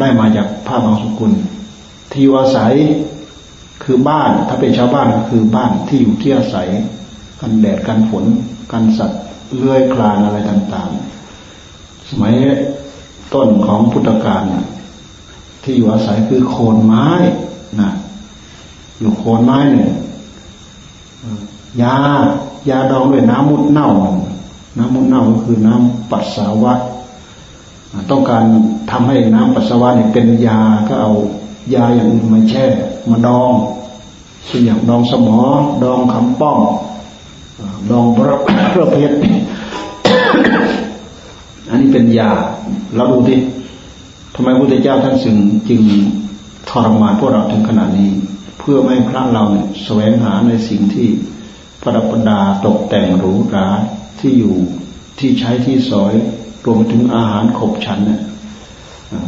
ได้มาจากผ้าบางสกุล ที่อยู่อาศัยคือบ้าน ถ้าเป็นชาวบ้านก็คือบ้านที่อยู่ที่อาศัย กันแดดกันฝนกันสัตว์เลื้อยคลานอะไรต่าง ๆ สมัยต้นของพุทธกาลเนี่ย ที่อยู่อาศัยคือโคนไม้นะอยู่โคนไม้เนี่ยยายาดองด้วยน้ำมุดเน่า น้ำมุดเน่าก็คือน้ำปัสสาวะ ต้องการทำให้น้ำปัสสาวะเนี่ยเป็นยาก็เอายาอย่างอื่นมาแช่ มาดองเช่นอย่างดองสมอ ดองคำป้อง ดองพระพระเพชรอันนี้เป็นยา เราดูดิ ทำไมพระพุทธเจ้าท่านจึงจึงทรมานพวกเราถึงขนาดนี้ เพื่อไม่ให้พระเราเนี่ยแสวงหาในสิ่งที่ประดับประดาตกแต่งหรูหราที่อยู่ที่ใช้ที่สอยรวมถึงอาหารขบฉันเนี่ย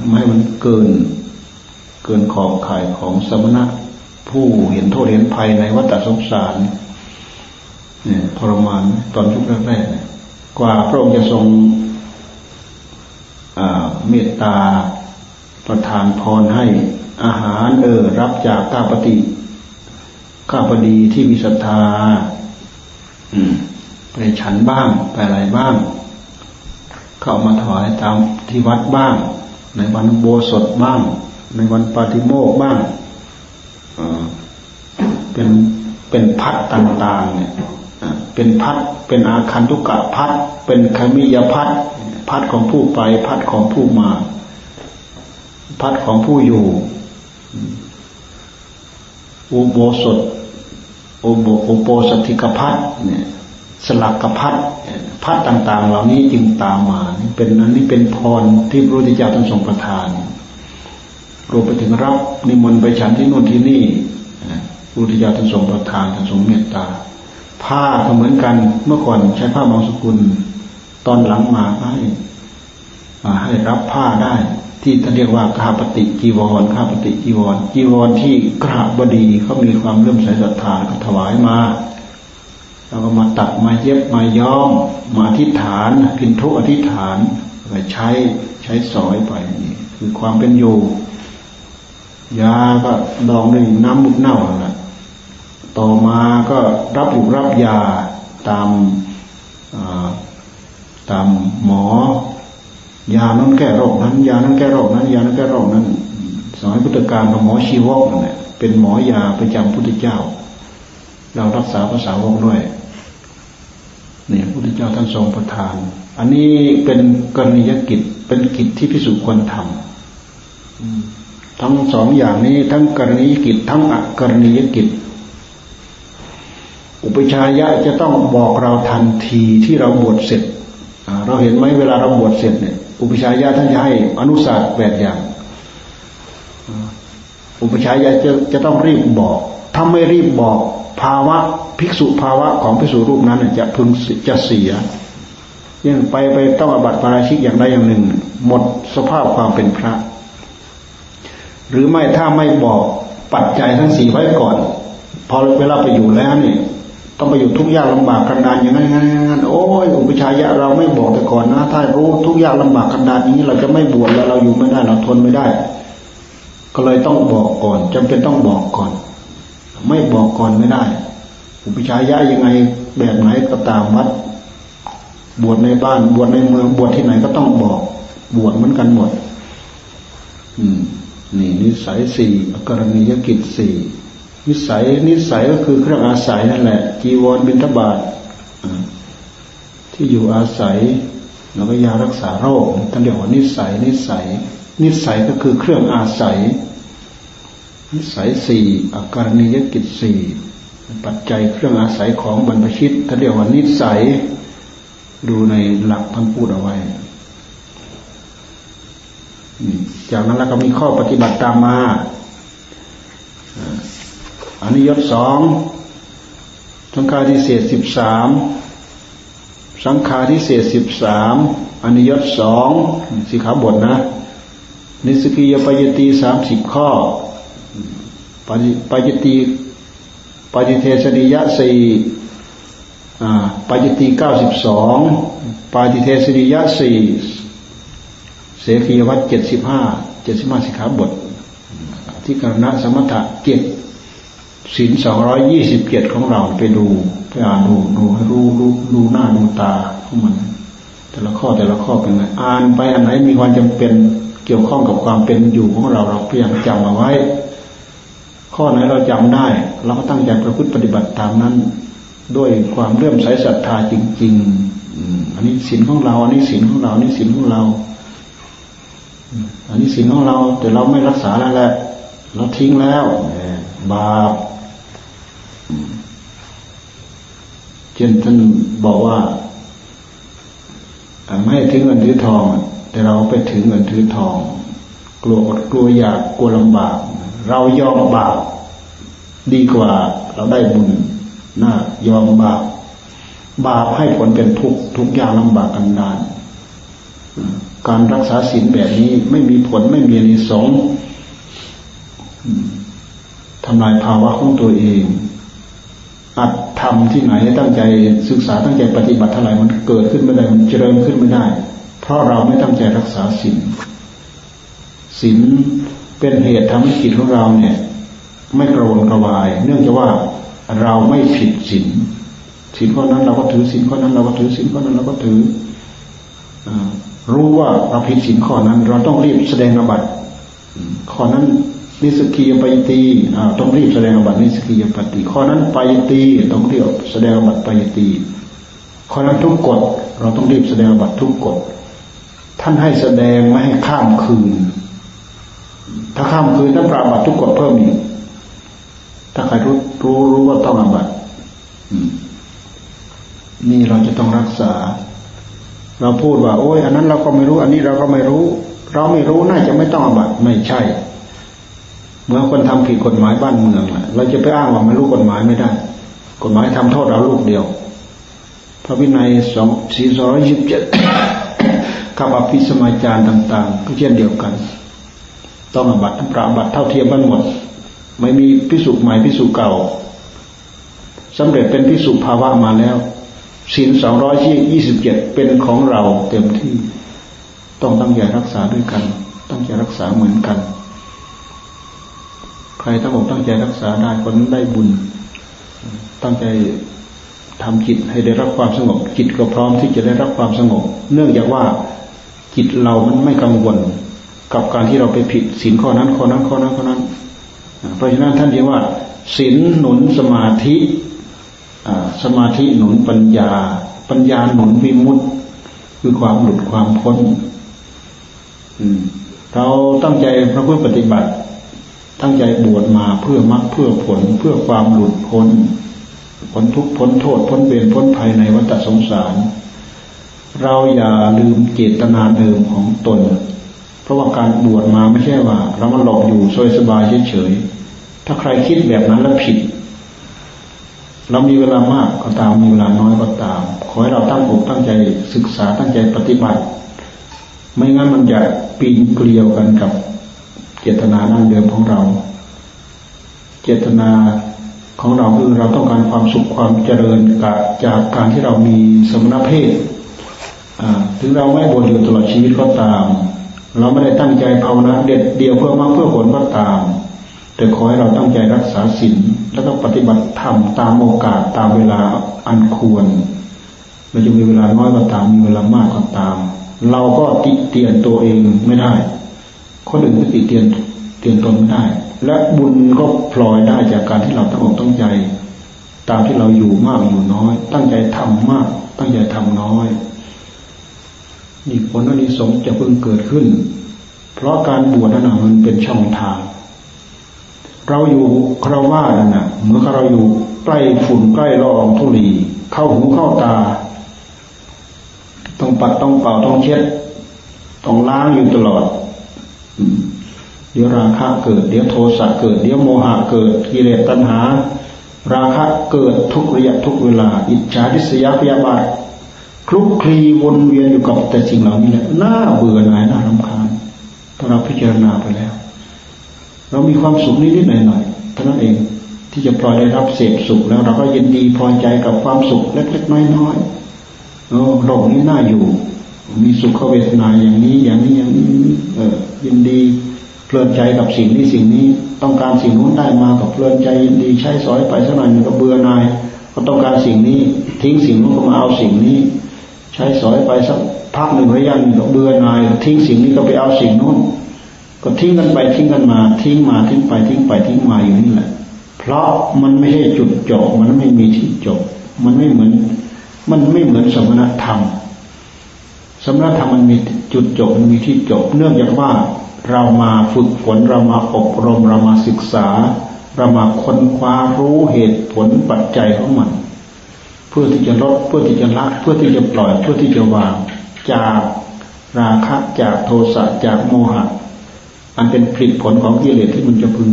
ไม่ให้มันเกินเกินขอบข่ายของสมณะผู้เห็นโทษเห็นภัยในวัฏสงสารเนี่ยทรมานตอนยุคแรกๆกว่าพระองค์จะทรงเมตตา ประทานพรให้อาหารเออรับจากก้าปฏิก้าปดีที่มีศรัทธาไปฉันบ้างไปอะไรบ้าง เข้ามาถวายตามที่วัดบ้าง ในวันโบสถบ้าง ในวันปาติโมกบ้างเป็นเป็นพัดต่างๆ เนี่ยเป็นพัดเป็นอาคันตุกะพัดเป็นขมิยพัดพัดของผู้ไปพัดของผู้มา พัดของผู้อยู่ อุโบสถอุโบอุโปสถิกพัดเนี่ยสลักกพัดพัดต่าง ๆ เหล่านี้จึงตามมาเป็นนั้นนี่เป็นพรที่พระพุทธเจ้าท่านทรงประทานรวมไปถึงรับนิมนต์ไปฉันที่โน่นที่นี่พระพุทธเจ้าท่านทรงประทานท่านทรงเมตตา ผ้าก็เหมือนกันเมื่อก่อนใช้ผ้าบางสกุล ตอนหลังมาให้ให้รับผ้าได้ ที่ท่านเรียกว่าข้าปฏิจีวรข้าปฏิจีวรจีวรที่กราบบดีเขามีความเลื่อมใสศรัทธาก็ถวายมาเราก็มาตัดมาเย็บมาย้อมมาอธิษฐานพินทุอธิษฐานไปใช้ใช้สอยไปนี่คือความเป็นอยู่ยาก็ดองด้วยน้ำมุกเน่าแหละต่อมาก็รับบุรับยาตามตามหมอ ยานั้นแก้โรคนั้น ยานั้นแก้โรคนั้น ยานั้นแก้โรคนั้น สมัยพุทธกาลหมอชีวกเนี่ยเป็นหมอยาประจำพุทธเจ้า เรารักษาภาษาวกด้วยเนี่ยพุทธเจ้าท่านทรงประทาน อันนี้เป็นกรณียกิจเป็นกิจที่พิสุควรทำทั้งสองอย่างนี้ทั้งกรณียกิจทั้งอกรณียกิจ อุปชายะจะต้องบอกเราทันทีที่เราบวชเสร็จเราเห็นไหมเวลาเราบวชเสร็จเนี่ย อุปชายยะท่านจะให้อนุสาสตร์แปดอย่าง อุปชายะจะจะต้องรีบบอก ถ้าไม่รีบบอกภาวะภิกษุภาวะของภิกษุรูปนั้นจะพึงจะเสียยังไปไปต้องอบัติปาราชิกอย่างใดอย่างหนึ่ง หมดสภาพความเป็นพระ หรือไม่ถ้าไม่บอกปัจจัยทั้งสี่ไว้ก่อน พอเวลาไปอยู่แล้วเนี่ย ต้องไปอยู่ทุกยากลำบากกันดานอย่างนั้นอย่างนั้นโอ้ยอุปชัยะเราไม่บอกแต่ก่อนนะถ้ารู้ทุกยากลำบากกันดานนี้ เราจะไม่บวชแล้วเราอยู่ไม่ได้เราทนไม่ได้ ก็เลยต้องบอกก่อนจำเป็นต้องบอกก่อน ไม่บอกก่อนไม่ได้ อุปชายะยังไงแบบไหนก็ตามวัด บวชในบ้านบวชในเมืองบวชที่ไหนก็ต้องบอก บวชเหมือนกันหมด อืม นี่นิสัยสี่กรณียกิจสี่ นิสัยนิสัยก็คือเครื่องอาศัยนั่นแหละ จีวรบิณฑบาตที่อยู่อาศัยแล้วก็ยารักษาโรคท่านเรียกว่านิสัย นิสัย นิสัยก็คือเครื่องอาศัย นิสัยสี่อาการณียกิจสี่ปัจจัยเครื่องอาศัยของบรรพชิตถ้านเรียกว่านิสัย ดูในหลักท่านพูดเอาไว้จากนั้นแล้วก็มีข้อปฏิบัติตามมา อนนี้ยศสองสังฆาทิเศษสิบสามสังฆาทิเศษสิบสามอนนี้ยศสองสิกขาบทนะ นิสสัคคิยปาจิตตีย์สามสิบข้อปาจิตตีย์ปาฏิเทสนียะสี่ปาจิตตีย์เก้าสิบสองปาฏิเทสนียะสี่เสขิยวัตรเจ็ดสิบห้าเจ็ดสิบห้าสิกขาบทอธิกรณสมถะเจ็ด ศีลสองร้อยยี่สิบเจ็ดของเราไปดูไปอ่านดูดูให้รู้รู้ดูหน้าดูตาของมัน แต่ละข้อแต่ละข้อเป็นไงอ่านไปอันไหนมีความจำเป็นเกี่ยวข้องกับความเป็นอยู่ของเราเราพยายามจำเอาไว้ ข้อไหนเราจำได้ เราก็ตั้งใจประพฤติปฏิบัติตามนั้น ด้วยความเลื่อมใสศรัทธาจริง ๆอันนี้ศีลของเรา อันนี้ศีลของเรา อันนี้ศีลของเราอันนี้ศีลของเรา แต่เราไม่รักษาแล้วแหละเราทิ้งแล้วบาป เช่นท่านบอกว่าไม่ให้ทิ้งเงินถือทอง แต่เราไปถือเงินถือทอง กลัวอดกลัวอยากกลัวลำบาก เรายอมบาปดีกว่าเราได้บุญน่ายอมบาปบาปให้ผลเป็นทุกทุกอย่างลำบากกันดาน การรักษาศีลแบบนี้ไม่มีผลไม่มีนิสงทำลายภาวะของตัวเอง อัดทำที่ไหนตั้งใจศึกษาตั้งใจปฏิบัติเท่าไหร่มันเกิดขึ้นไม่ได้มันเจริญขึ้นไม่ได้ เพราะเราไม่ตั้งใจรักษาศีลศีลเป็นเหตุทำให้จิตของเราเนี่ย ไม่กระวนกระวาย เนื่องจากว่าเราไม่ผิดศีลศีลข้อนั้นเราก็ถือศีลข้อนั้นเราก็ถือศีลข้อนั้นเราก็ถือรู้ว่าเราผิดศีลข้อนั้น เราต้องรีบแสดงอบัตข้อนั้น นิสกียปยตีต้องรีบแสดงอบัตนิสกียปฏิข้อนั้นปยตีต้องรีบแสดงอบัตปยตีข้อนั้นทุกกฎเราต้องรีบแสดงอบัตทุกกฎท่านให้แสดงไม่ให้ข้ามคืน ถ้าข้ามคืนท่านปราบัตทุกกฎเพิ่มอีกถ้าใครรู้รู้รู้ว่าต้องอาบัตนี่เราจะต้องรักษา เราพูดว่า โอ้ยอันนั้นเราก็ไม่รู้ อันนี้เราก็ไม่รู้ เราไม่รู้น่าจะไม่ต้องอาบัตไม่ใช่ เมื่อคนทำผิดกฎหมายบ้านเมืองเราจะไปอ้างว่าไม่รู้กฎหมายไม่ได้ กฎหมายทำโทษเราลูกเดียว พระวินัยสองสี่ร้อยยี่สิบเจ็ดกับอภิสมาจารต่าง ๆ ก็เช่นเดียวกัน ต้องอบัตปราบัตเท่าเทียมกันหมด ไม่มีพิสุใหม่พิสุเก่าสำเร็จเป็นพิสุภาวะมาแล้วศีลสองร้อยยี่สิบเจ็ดเป็นของเราเต็มที่ ต้องตั้งใจรักษาด้วยกัน ตั้งใจรักษาเหมือนกัน ใครตั้งอกตั้งใจรักษาได้คนนั้นได้บุญ ตั้งใจทำจิตให้ได้รับความสงบ จิตก็พร้อมที่จะได้รับความสงบ เนื่องจากว่าจิตเรามันไม่กังวลกับการที่เราไปผิดศีลข้อนั้นข้อนั้นข้อนั้นข้อนั้น เพราะฉะนั้นท่านเรียกว่าศีลหนุนสมาธิสมาธิหนุนปัญญา ปัญญาหนุนวิมุตติคือความหลุดความพ้นเราตั้งใจพระพุทธปฏิบัติ ตั้งใจบวชมาเพื่อมรรคเพื่อผลเพื่อความหลุดพ้นพ้นทุกพ้นโทษพ้นเวรพ้นภัยในวัฏสงสาร เราอย่าลืมเจตนาเดิมของตน เพราะว่าการบวชมาไม่ใช่ว่า เรามาหลบอยู่สสบายเฉยๆถ้าใครคิดแบบนั้นแล้วผิด เรามีเวลามากก็ตามมีเวลาน้อยก็ตาม ขอให้เราตั้งอกตั้งใจศึกษาตั้งใจปฏิบัติ ไม่งั้นมันจะปีนเกลียวกันกับ เจตนาดั้งเดิมของเรา เจตนาของเราคือเราต้องการความสุขความเจริญกจากการที่เรามีสมณเพศถึงเราไม่บวชอยู่ตลอดชีวิตก็ตาม เราไม่ได้ตั้งใจภาวนาเด็ดเดียวเพื่อมาเพื่อผลก็ตาม แต่ขอให้เราตั้งใจรักษาศีลแล้วก็ปฏิบัติธรรมตามโอกาสตามเวลาอันควรเราจะมีเวลาน้อยก็ตามมีเวลามากก็ตาม เราก็ติเตียนตัวเองไม่ได้ คนอื่นก็ติเตียนเตียนตนไม่ได้ และบุญก็พลอยได้จากการที่เราตั้งอกตั้งใจ ตามที่เราอยู่มากอยู่น้อย ตั้งใจทำมาก ตั้งใจทำน้อยนี่ผลอนนี้สงจะเพิ่งเกิดขึ้น เพราะการบวชนั้นมันเป็นช่องทาง เราอยู่คราวว่านั่นนะเมื่อเราอยู่ใกล้ฝุ่นใกล้ละอองธุลีเข้าหูเข้าตา ต้องปัดต้องเป่าต้องเช็ด ต้องล้างอยู่ตลอด เดี๋ยวราคะเกิด เดี๋ยวโทสะเกิด เดี๋ยวโมหะเกิด กิเลสตัณหา ราคะเกิดทุกระยะทุกเวลา อิจฉาทิษยาพยาบาทคลุกคลีวนเวียนอยู่กับแต่สิ่งเหล่านี้แหละน่าเบื่อหน่ายน่ารำคาญถ้าเราพิจารณาไปแล้ว เรามีความสุขนิดๆหน่อยๆเท่านั้นเองที่จะปล่อยได้รับเสพสุขแล้วเราก็ยินดีพอใจกับความสุขเล็กๆน้อยๆโอ้โลกนี้น่าอยู่ มีสุขเวทนาอย่างนี้ อย่างนี้อย่างนี้เออยินดีเพลินใจกับสิ่งนี้สิ่งนี้ ต้องการสิ่งนู้นได้มากับเพลินใจยินดีใช้สอยไปสักหน่อยก็เบื่อนาย ก็ต้องการสิ่งนี้ ทิ้งสิ่งนู้นก็มาเอาสิ่งนี้ ใช้สอยไปสักพักหนึ่งระยะหนึ่งก็เบื่อนาย ทิ้งสิ่งนี้ก็ไปเอาสิ่งนู้นก็ทิ้งกันไปทิ้งกันมา ทิ้งมาทิ้งไปทิ้งไปทิ้งมาอยู่นี่แหละ เพราะมันไม่ใช่จุดจบมันไม่มีที่จบ มันไม่เหมือน มันไม่เหมือนสมณธรรม สมณธรรมมันมีจุดจบมันมีที่จบ เนื่องจากว่าเรามาฝึกฝนเรามาอบรมเรามาศึกษา เรามาค้นคว้ารู้เหตุผลปัจจัยของมัน เพื่อที่จะลดเพื่อที่จะละเพื่อที่จะปล่อยเพื่อที่จะวางจากราคะจากโทสะจากโมหะ อันเป็นผลผลของกิเลสที่มันจะพึง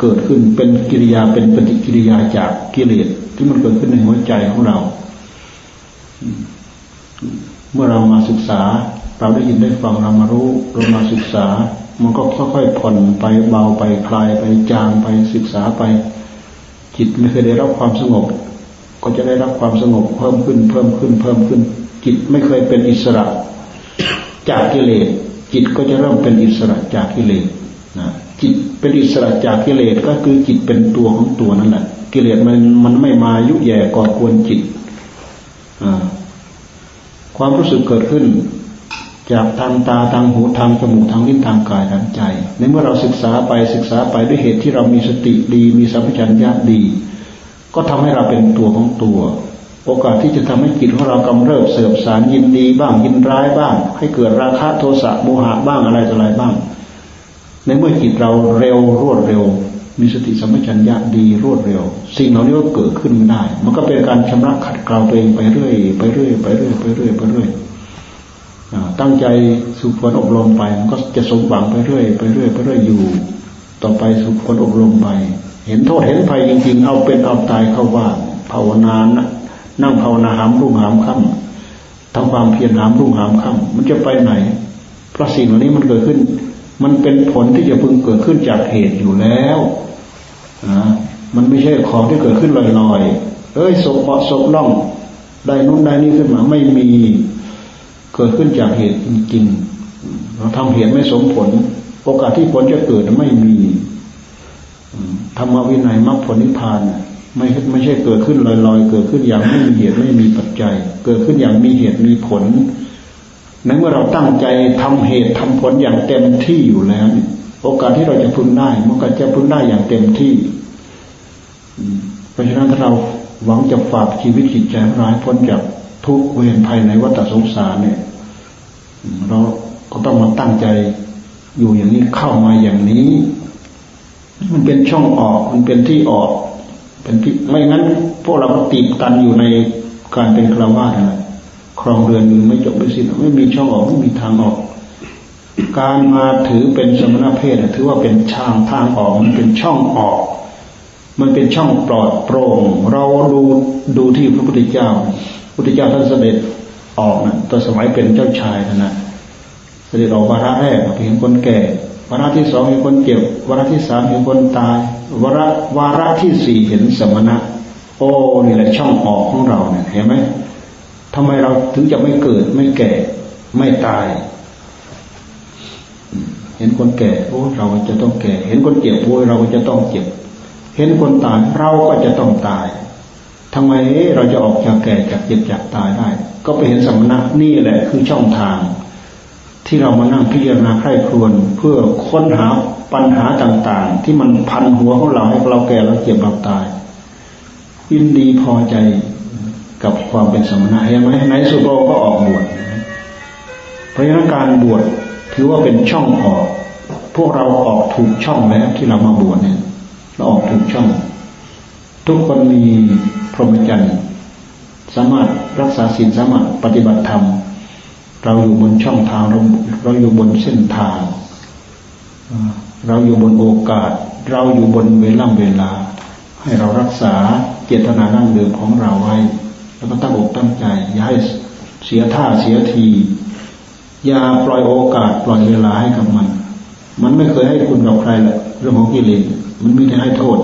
เกิดขึ้นเป็นกิริยาเป็นปฏิกิริยาจากกิเลสที่มันเกิดขึ้นในหัวใจของเรา เมื่อเรามาศึกษา เราได้ยินได้ฟังเรามารู้เรามาศึกษา มันก็ค่อยๆผ่อนไปเบาไปคลายไปจางไปศึกษาไป จิตไม่เคยได้รับความสงบ ก็จะได้รับความสงบเพิ่มขึ้น เพิ่มขึ้น เพิ่มขึ้น จิตไม่เคยเป็นอิสระ จากกิเลสจิตก็จะเริ่มเป็นอิสระจากกิเลสนะจิตเป็นอิสระจากกิเลสก็คือจิตเป็นตัวของตัวนั่นแหละ กิเลสมันมันไม่มายุแย่ก่อกวนจิตอ่า ความรู้สึกเกิดขึ้น จากทางตาทางหูทางจมูกทางลิ้นทางกายทางใจ ในเมื่อเราศึกษาไปศึกษาไปด้วยเหตุที่เรามีสติดี มีสัมผัสัญญาดี ก็ทำให้เราเป็นตัวของตัว โอกาสที่จะทำให้จิตของเรากำเริบเสบสารยินดีบ้างยินร้ายบ้าง ให้เกิดราคะโทสะโมหะบ้างอะไรต่ออะไรบ้าง ในเมื่อจิตเราเร็วรวดเร็ว มีสติสัมปชัญญะดีรวดเร็ว สิ่งเหล่านี้ก็เกิดขึ้นไม่ได้ มันก็เป็นการชำระขัดเกลาตัวเองไปเรื่อยไปเรื่อยไปเรื่อยไปเรื่อยไปเรื่อยตั้งใจสุขฝนอบรมไป มันก็จะสมหวังไปเรื่อยไปเรื่อยไปเรื่อยอยู่ ต่อไปสุขฝนอบรมไป เห็นโทษเห็นภัยจริงๆ เอาเป็นเอาตายเข้าว่าภาวนานะนั่งภาวนาหามรุ่งหามค่ำทำความเพียรหามรุ่งหามค่ำมันจะไปไหน เพราะสิ่งเหล่านี้มันเกิดขึ้น มันเป็นผลที่จะพึงเกิดขึ้นจากเหตุอยู่แล้วนะมันไม่ใช่ของที่เกิดขึ้นลอยๆ เอ้ยศพเหมาะศพล่อง ได้นู้นได้นี้ขึ้นมาไม่มีเกิดขึ้นจากเหตุจริงๆเราทำเหตุไม่สมผล โอกาสที่ผลจะเกิดไม่มีธรรมวินัยมรรคผลนิพพานไม่ไม่ใช่เกิดขึ้นลอยๆ เกิดขึ้นอย่างไม่มีเหตุไม่มีปัจจัย เกิดขึ้นอย่างมีเหตุมีผล ในเมื่อเราตั้งใจทำเหตุทำผลอย่างเต็มที่อยู่แล้วเนี่ยโอกาสที่เราจะพึงได้มันก็จะพึงได้อย่างเต็มที่ เพราะฉะนั้นถ้าเราหวังจะฝากชีวิตจิตใจร้ายพ้นจากทุกเวรภายในวัฏสงสารเนี่ยเราก็ต้องมาตั้งใจอยู่อย่างนี้เข้ามาอย่างนี้ มันเป็นช่องออกมันเป็นที่ออก เป็นที่ไม่งั้น พวกเราก็ติดกันอยู่ในการเป็นคราวาสอะไร ครองเรือนมือไม่จบไม่สิ้นไม่มีช่องออกไม่มีทางออก การมาถือเป็นสมณเพศถือว่าเป็นทางทางออกมันเป็นช่องออก มันเป็นช่องปลอดโปร่ง เราดูดูที่พระพุทธเจ้าพุทธเจ้าท่านเสด็จออกนะตอนสมัยเป็นเจ้าชายนะนะเสด็จออกวาระแรกเห็นคนแก่วาระที่สองเห็นคนเจ็บวาระที่สามเห็นคนตายวาระวาระที่สี่เห็นสมณะ โอ้นี่แหละช่องออกของเราเนี่ยเห็นไหม ทำไมเราถึงจะไม่เกิด ไม่แก่ ไม่ตาย เห็นคนแก่โอ้เราจะต้องแก่ เห็นคนเจ็บโอ้เราจะต้องเจ็บ เห็นคนตายเราก็จะต้องตายทำไมเราจะออกจากแก่จากเจ็บจากตายได้ ก็ไปเห็นสมณะนี่แหละคือช่องทาง ที่เรามานั่งพิจารณาใคร่ครวญเพื่อค้นหาปัญหาต่าง ๆ ที่มันพันหัวของเราให้เราแก่เราเจ็บเราตายยินดีพอใจ กับความเป็นสมณะเห็นไหมในสุโรก็ออกบวชเพราะฉะนั้นการบวชถือว่าเป็นช่องออก พวกเราออกถูกช่องแล้วที่เรามาบวชเนี่ยเราออกถูกช่อง ทุกคนมีพรหมจรรย์สามารถรักษาศีลสามารถปฏิบัติธรรม เราอยู่บนช่องทางเราเราอยู่บนเส้นทาง เราอยู่บนโอกาส เราอยู่บนเวลาเวลา ให้เรารักษาเจตนาดั้งเดิมของเราไว้ แล้วก็ตั้งอกตั้งใจ อย่าให้เสียท่าเสียที อย่าปล่อยโอกาสปล่อยเวลาให้กับมัน มันไม่เคยให้คุณกับใครแหละเรื่องของกิเลสมันมีแต่ให้โทษ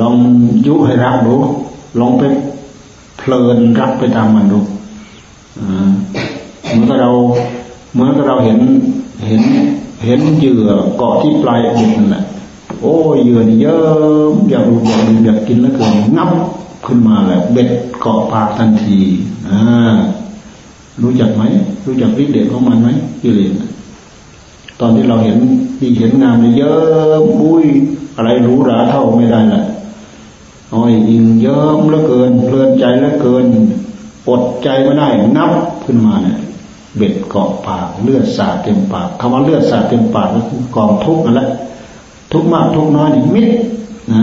ลองยุให้รักดูลองไปเพลินรักไปตามมันดูเหมือนกับเราเหมือนกับเราเห็นเห็นเห็นเหยื่อเกาะที่ปลายเบ็ดนั่นแหละโอ้เหยื่อนี่เยอะอยากดูอยากดูอยากกินแล้วเกินงับ ขึ้นมาแหละเบ็ดเกาะปากทันทีอ่ารู้จักไหม รู้จักฤทธิ์เดชของมันไหมกิเลสตอนที่เราเห็นดีเห็นงามเยอะบุ้ยอะไรรู้ราเท่าไม่ได้แหละอ้อยยิงเยิ้มเหลือเกินเพลินใจเหลือเกินอดใจไม่ได้นับขึ้นมาเนี่ยเบ็ดเกาะปากเลือดสาดเต็มปากคำว่าเลือดสาดเต็มปากก็คือกองทุกข์นั่นแหละทุกข์มากทุกข์น้อยนี่มิดอ่า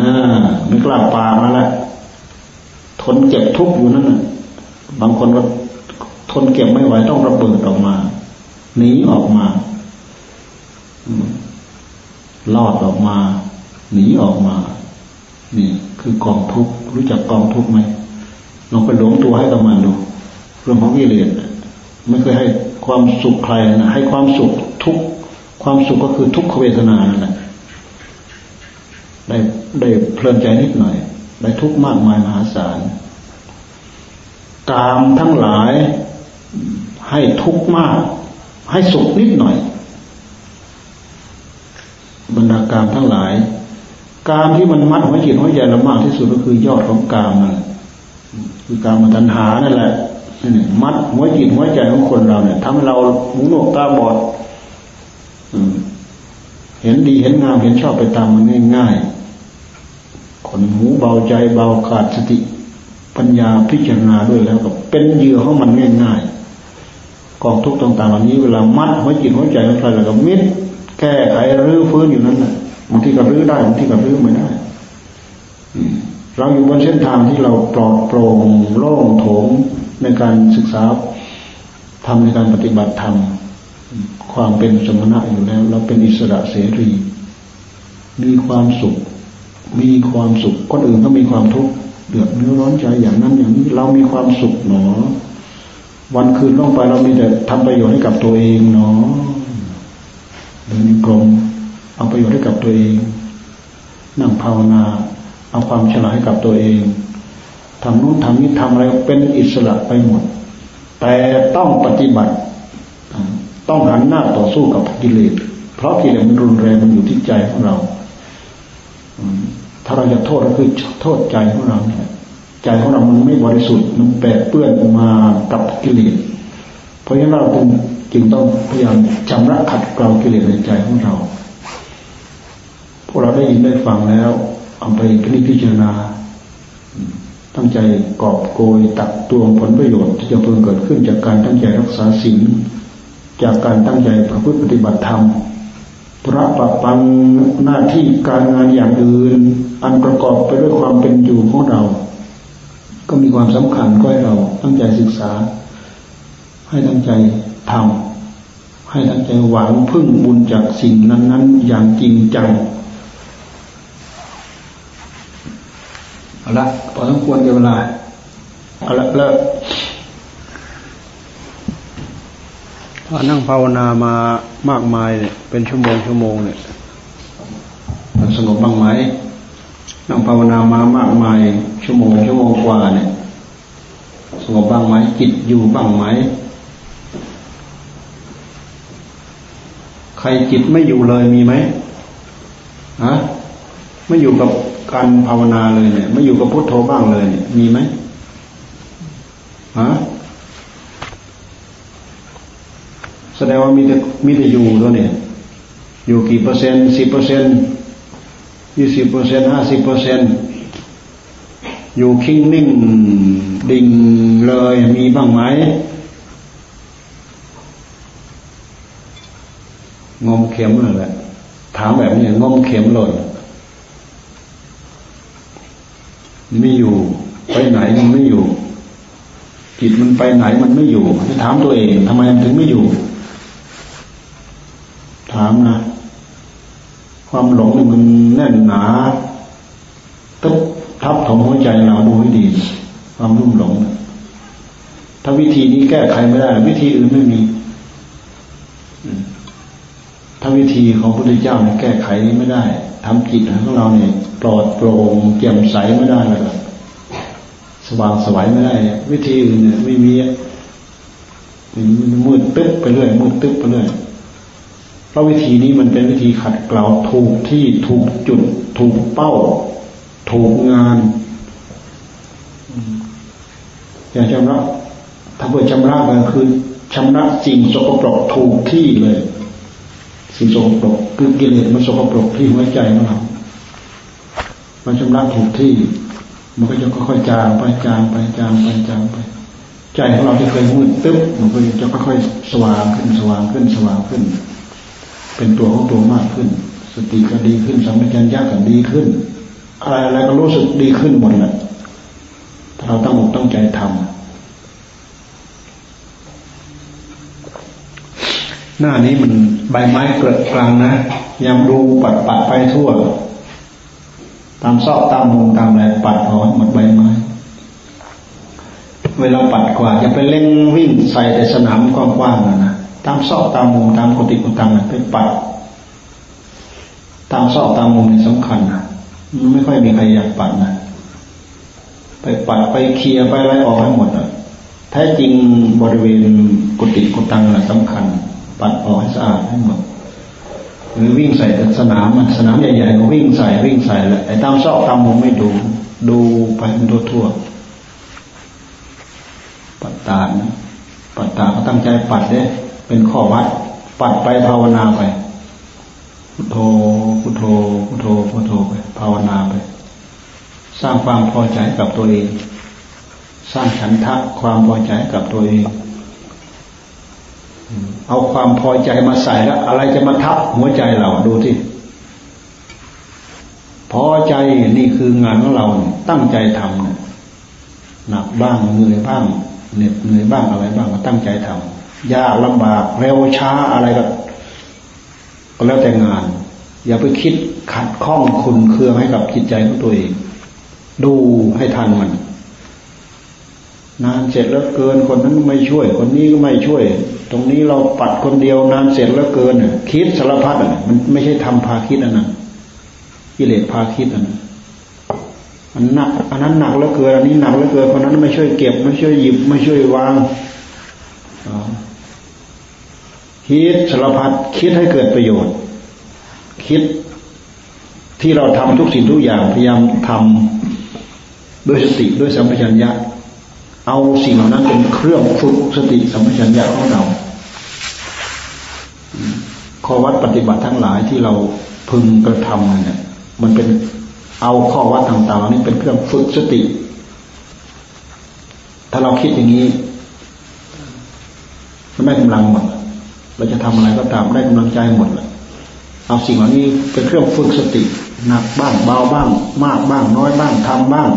ไม่กล้าปากนั่นแหละท นเจ็บทุกข์อยู่นั่นน่ะบางคนก็ทนเก็บไม่ไหวต้องระเบิดออกมาหนีออกมาลอดออกมา หนีออกมา นี่คือกองทุกข์รู้จักกองทุกข์ไหมลองไปหลงตัวให้กับมันดูเรื่องของกิเลสไม่เคยให้ความสุขใครนะให้ความสุขทุกความสุขก็คือทุกขเวทนานั่นแหละได้ได้เพลินใจนิดหน่อย ได้ทุกข์มากมายมหาศาลกามทั้งหลายให้ทุกข์มาก ให้สุขนิดหน่อย บรรดากามทั้งหลายกามที่มันมัดหัวจิตหัวใจเรามากที่สุดก็คือยอดของกามนั่นคือกามตัณหานั่นแหละนี่มัดหัวจิตหัวใจของคนเราเนี่ยทำให้เราหูหนวกตาบอดเห็นดีเห็นงามเห็นชอบไปตามมันง่ายๆ คนหูเบาใจเบาขาดสติ ปัญญาพิจารณาด้วยแล้วก็เป็นเหยื่อของมันง่ายๆกองทุกข์ต่างๆเหล่านี้เวลามัดหัวจิตหัวใจของใครแล้วก็มิดแก้ไขรื้อฟื้นอยู่นั้นแหละบางทีก็รื้อได้บางทีก็รื้อไม่ได้เราอยู่บนเส้นทางที่เราปลอดโปร่งโล่งโถงในการศึกษาทำในการปฏิบัติธรรมความเป็นสมณะอยู่แล้ว เราเป็นอิสระเสรี มีความสุข มีความสุข คนอื่นก็มีความทุกข์เดือดเนื้อร้อนใจอย่างนั้นอย่างนี้เรามีความสุขหนอ วันคืนล่องไปเรามีแต่ทำประโยชน์ให้กับตัวเองหนอเดินกลมเอาประโยชน์ให้กับตัวเอง นั่งภาวนาเอาความฉลาดให้กับตัวเองทำนู้นทำนี้ทำอะไรเป็นอิสระไปหมด แต่ต้องปฏิบัติ ต้องหันหน้าต่อสู้กับกิเลสเพราะกิเลสมันรุนแรงมันอยู่ที่ใจของเรา ถ้าเราจะโทษก็คือโทษใจของเราเนี่ยใจของเรามันไม่บริสุทธิ์มันแปดเปื้อนมากับกิเลสเพราะฉะนั้นเราจึงต้องพยายามชำระขัดเกลากิเลสในใจของเรา พวกเราได้ยินได้ฟังแล้วเอาไปพิจารณาตั้งใจกอบโกยตักตวงผลประโยชน์ที่จะเพิ่งเกิดขึ้นจากการตั้งใจรักษาศีลจากการตั้งใจประพฤติปฏิบัติธรรม ธุระปะปังหน้าที่การงานอย่างอื่น อันประกอบไปด้วยความเป็นอยู่ของเรา ก็มีความสำคัญก็ให้เราตั้งใจศึกษา ให้ตั้งใจทำให้ตั้งใจหวังพึ่งบุญจากสิ่งนั้น ๆ อย่างจริงจังเอาละพอสมควรเวลาเอาละเลิก พอนั่งภาวนามามากมายเนี่ยเป็นชั่วโมงชั่วโมงเนี่ยมันสงบบ้างไหมนั่งภาวนามามากมาย ชั่วโมงชั่วโมงกว่าเนี่ยสงบบ้างไหมจิตอยู่บ้างไหมใครจิตไม่อยู่เลยมีไหมฮะไม่อยู่กับการภาวนาเลยเนี่ย ไม่อยู่กับพุทโธบ้างเลยเนี่ยมีไหมฮะ แสดงว่ามีแต่มีแต่อยู่ตัวเนี่ยอยู่กี่เปอร์เซ็นต์สิบเปอร์เซ็นต์ยี่สิบเปอร์เซ็นต์ห้าสิบเปอร์เซ็นต์อยู่คิงนิ่งดิ่งเลยมีบ้างไหมงมเข็มเลยแหละถามแบบนี้งมเข็มหล่นไม่อยู่ ไปไหนมันไม่อยู่จิตมันไปไหนมันไม่อยู่จะถามตัวเองทำไมมันถึงไม่อยู่ามนะ ความหลงนี่มันแน่นหนาตึ๊บทับถมหัวใจเราดูให้ดี ความรุ่มหลง ถ้าวิธีนี้แก้ไขไม่ได้ วิธีอื่นไม่มีถ้าวิธีของพระพุทธเจ้าเนี่ยแก้ไขไม่ได้ทำจิตของเราเนี่ยปลอดโปร่งเจียมใสไม่ได้แล้วก็สว่างสวัยไม่ได้ วิธีอื่นเนี่ยไม่มีมันมืดตึ๊บไปเรื่อยมืดตึ๊บไปเรื่อย เพราะวิธีนี้มันเป็นวิธีขัดเกลาถูกที่ถูกจุด ถูกเป้า ถูกงานอย่างชำระถ้าเพื่อชำระก็คือชำระสิ่งสกปรกถูกที่เลย สิ่งสกปรกคือกิเลสมันสกปรกที่หัวใจของเรามันชำระถูกที่ มันก็จะค่อยๆจางไปจางไปจางไปจางไป ใจของเราที่เคยมืดตึ๊บมันก็จะค่อยๆสว่างขึ้นสว่างขึ้นสว่างขึ้น เป็นตัวของตัวมากขึ้น สติก็ดีขึ้นสัมปชัญญะก็ดีขึ้น อะไรอะไรก็รู้สึกดีขึ้นหมดแหละถ้าเราตั้งอกตั้งใจทำหน้านี้มันใบไม้เกิดกลางนะยามดูปัดปัดไปทั่ว ตามซอกตามมุมตามอะไรปัดเอาหมดใบไม้เวลาปัดกว่าจะไปเล่งวิ่งใส่ในสนามกว้างๆนะนะ ตามซอกตามมุมตามกุฏิกุตังไปปัดตามซอกตามมุมนี่สำคัญนะมันไม่ค่อยมีใครอยากปัดนะไปปัดไปเคลียไปไล่ออกให้หมดอะแท้จริงบริเวณกุฏิกุตังน่ะสำคัญ ปัดออกให้สะอาดให้หมดหรือวิ่งใส่สนามสนามใหญ่ๆก็วิ่งใส่วิ่งใส่แหละไอ้ตามซอกตามมุมไม่ดูดูไปมันทั่วปัดตานะปัดตาก็ตั้งใจปัดเด้ เป็นข้อวัด ปัดไปภาวนาไป พุทโธ พุทโธ พุทโธ พุทโธไป ภาวนาไป สร้างความพอใจกับตัวเอง สร้างฉันทะความพอใจกับตัวเอง เอาความพอใจมาใส่แล้ว อะไรจะมาทับหัวใจเราดูที่พอใจนี่คืองานของเราตั้งใจทำเนี่ยหนักบ้างเหนื่อยบ้างเหน็ดเหนื่อยบ้างอะไรบ้างก็ตั้งใจทำ ยากลำบากเร็วช้าอะไรก็ก็แล้วแต่งาน อย่าไปคิดขัดข้องคุณเคืองให้กับจิตใจของตัวเอง ดูให้ทันมันนานเสร็จแล้วเกินคนนั้นไม่ช่วย คนนี้ก็ไม่ช่วย ตรงนี้เราปัดคนเดียวนานเสร็จแล้วเกินคิดสารพัดอะมันไม่ใช่ทำพาคิดอันนั้นกิเลสพาคิดอันนั้นอันหนักอันนั้นหนักแล้วเกินอันนี้หนักแล้วเกินคนนั้นไม่ช่วยเก็บไม่ช่วยหยิบไม่ช่วยวาง คิดสารพัดคิดให้เกิดประโยชน์ คิดที่เราทำทุกสิ่งทุกอย่างพยายามทำด้วยสติด้วยสัมปชัญญะ เอาสิ่งเหล่านั้นเป็นเครื่องฝึกสติสัมปชัญญะของเราข้อวัดปฏิบัติทั้งหลายที่เราพึงกระทำเนี่ยมันเป็นเอาข้อวัดต่างๆนี่เป็นเครื่องฝึกสติ ถ้าเราคิดอย่างนี้ มันได้กำลังหมดเราจะทำอะไรก็ตามได้กำลังใจหมดเลยเอาสิ่งเหล่านี้เป็นเครื่องฝึกสติหนักบ้างเบาบ้าง มากบ้าง น้อยบ้างทำบ้าง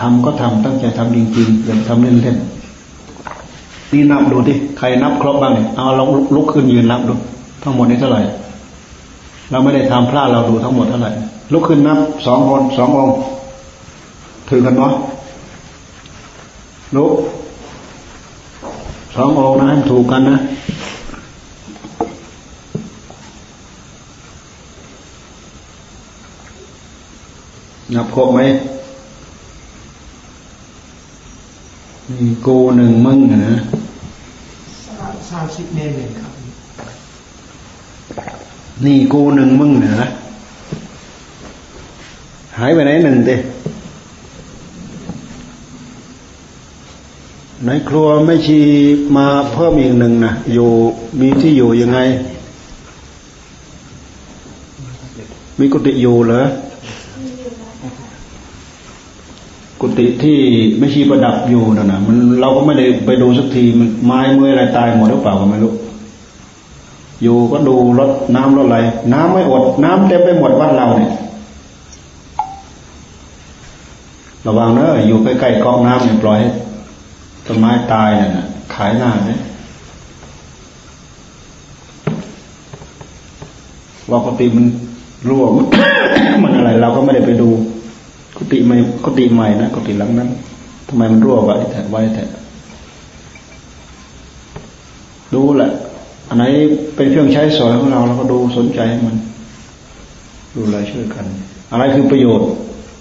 ทำก็ทำตั้งใจทำจริงๆอย่าทำเล่นๆนี่นับดูที่ใครนับครบบ้างเนี่ยเอาเราลุกขึ้นยืนนับดูทั้งหมดนี้เท่าไหร่ เราไม่ได้ทำพลาดเราดูทั้งหมดเท่าไหร่ลุกขึ้นนับสองคนสององค์ถือกันเนาะลุก สององค์นะให้ถูกกันนะนับครบไหมนี่กูหนึ่งมึงนะสามสิบเมตรหนึ่งครับ นี่กูหนึ่งมึงนะหายไปไหนหนึ่งเต ในครัวไม่ชีมาเพิ่มอีกหนึ่งนะอยู่มีที่อยู่ยังไง มีกุฏิอยู่เหรอกุฏิที่ไม่ชีประดับอยู่นะนะมันเราก็ไม่ได้ไปดูสักทีมันไม้เมื่ออะไรตายหมดหรือเปล่าก็ไม่รู้อยู่ก็ดูรถน้ำรถอะไรน้ำไม่อด น้ำเต็มไปหมดวัดเราเนี่ยระวังเนอะอยู่ใกล้ๆกองน้ำเนี่ยปล่อยให้ ต้นไม้ตายเนี่ยนะขายหน้าเนี่ยว่ากติมันรั่วมันอะไร เราก็ไม่ได้ไปดู กุฏิใหม่กุฏิใหม่นะกุฏิหลังนั้นทำไมมันรั่วไว้แถไว้แถดูแหละ อันไหนเป็นเครื่องใช้สอยของเราเราก็ดูสนใจมัน ดูอะไรช่วยกัน อะไรคือประโยชน์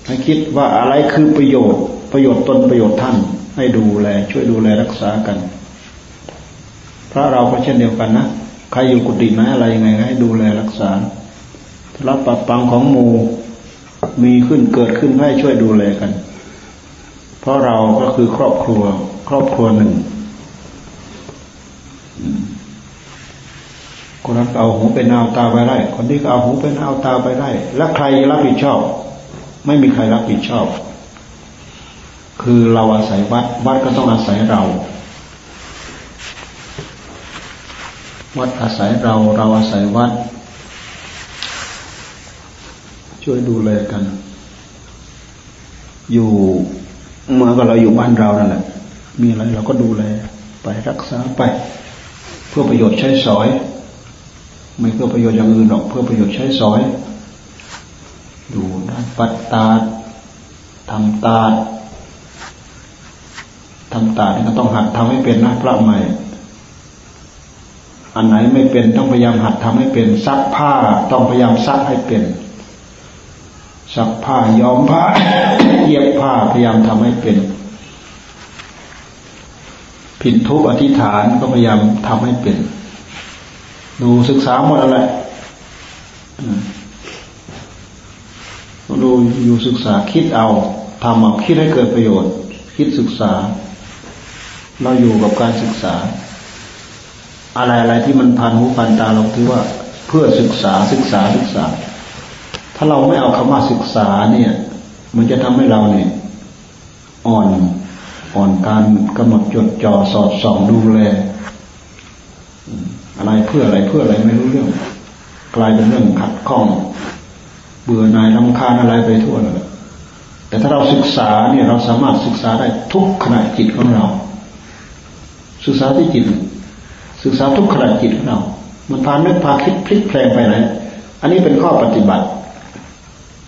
ให้คิดว่าอะไรคือประโยชน์ ประโยชน์ตนประโยชน์ท่าน ให้ดูแล ช่วยดูแลรักษากัน พระเราก็เช่นเดียวกันนะใครอยู่กุฏิไหนอะไรยังไงให้ดูแลรักษารับปับปังของหมู่มีขึ้นเกิดขึ้นให้ช่วยดูแลกัน เพราะเราก็คือครอบครัว ครอบครัวหนึ่งคนนั้นเอาหูเป็นเอาตาไปได้ คนนี้ก็เอาหูเป็นเอาตาไปได้ แล้วใครรับผิดชอบ ไม่มีใครรับผิดชอบ คือเราอาศัยวัดวัดก็ต้องอาศัยเราวัดอาศัยเราเราอาศัยวัด ช่วยดูแลกัน อยู่เมื่อก็เราอยู่บ้านเรานั่นแหละมีอะไรเราก็ดูแลไปรักษาไป เพื่อประโยชน์ใช้สอย ไม่เพื่อประโยชน์อย่างอื่นหรอกเพื่อประโยชน์ใช้สอย ดูด้านปัดตาทำตา ทำตาเนี่ยก็ต้องหัดทำให้เป็นนะพระใหม่ อันไหนไม่เป็นต้องพยายามหัดทำให้เป็นซักผ้าต้องพยายามซักให้เป็นซักผ้าย้อมผ้าเย็บผ้าพยายามทำให้เป็น ผิดทุกอธิษฐานก็พยายามทำให้เป็น ดูศึกษาหมดอะไรดูอยู่ศึกษาคิดเอาทำเอาคิดให้เกิดประโยชน์ คิดศึกษา เราอยู่กับการศึกษา อะไรอะไรที่มันพันหูพันตาเราถือว่าเพื่อศึกษาศึกษาศึกษา ถ้าเราไม่เอาคำว่าศึกษาเนี่ย มันจะทำให้เราเนี่ย อ่อนอ่อนการกำหนดจดจ่อสอดส่องดูแลอะไรเพื่ออะไรเพื่ออะไรไม่รู้เรื่อง กลายเป็นเรื่องขัดข้อง เบื่อหน่ายลำคาญอะไรไปทั่วเลยแต่ถ้าเราศึกษาเนี่ยเราสามารถศึกษาได้ทุกขณะจิตของเรา ศึกษาที่จิต ศึกษาทุกขณะจิตของเรา มันพานึกพาคิดพลิกแปลงไปไหนอันนี้เป็นข้อปฏิบัติ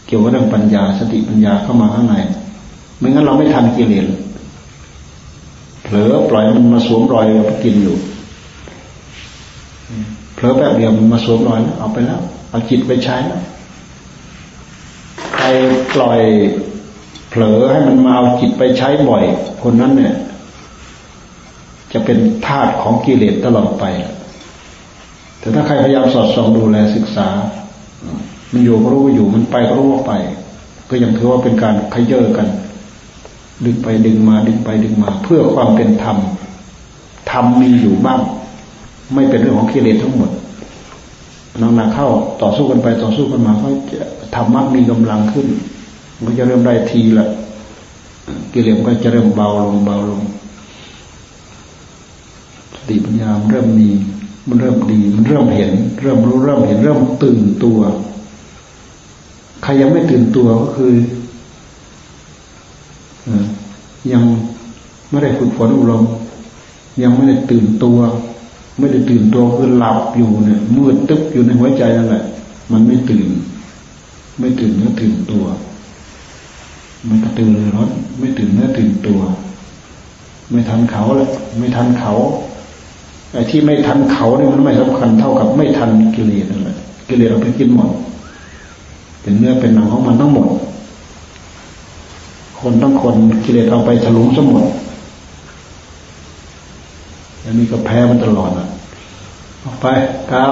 เกี่ยวกับเรื่องปัญญาสติปัญญาเข้ามาข้างใน ไม่งั้นเราไม่ทันกิเลสเผลอปล่อยมันมาสวมรอยเราไปกินอยู่เผลอแป๊บเดียวมันมาสวมรอยแล้วเอาไปแล้ว เอาจิตไปใช้แล้วใครปล่อยเผลอให้มันมาเอาจิตไปใช้บ่อย คนนั้นเนี่ย จะเป็นทาสของกิเลสตลอดไปแต่ถ้าใครพยายามสอดส่องดูแลศึกษา มันอยู่ก็รู้ว่าอยู่มันไปก็รู้ว่าไป ก็ยังถือว่าเป็นการขยเยอกัน ดึงไปดึงมาดึงไปดึงมา เพื่อความเป็นธรรมธรรมมีอยู่บ้าง ไม่เป็นเรื่องของกิเลสทั้งหมดนักหนักเข้าต่อสู้กันไปต่อสู้กันมาก็จะธรรมะมีกำลังขึ้น มันก็จะเริ่มได้ทีละกิเลสก็จะเริ่มเบาลงเบาลง ติปัญญามันเริ่มมีมันเริ่มดี มันเริ่มเห็น เริ่มรู้เริ่มเห็น เริ่มตื่นตัว ใครยังไม่ตื่นตัวก็คือยังไม่ได้ฝึกฝนอบรมยังไม่ได้ตื่นตัว ไม่ได้ตื่นตัวคือหลับอยู่เนี่ยมืดตึ๊บอยู่ในหัวใจนั่นแหละ มันไม่ตื่น ไม่ตื่นเนื้อตื่นตัวไม่กระตือรือร้นไม่ตื่นเนื้อตื่นตัว ไม่ทันเขาเลยไม่ทันเขา ไอ้ที่ไม่ทันเขาเนี่ยมันไม่สำคัญเท่ากับไม่ทันกิเลสนั่นแหละกิเลสเราไปกินหมดเป็นเนื้อเป็นหนังของมันทั้งหมด คนทั้งคนกิเลสเอาไปถลุงสมดอันนี้ก็แพ้มันตลอดอะออกไปครับ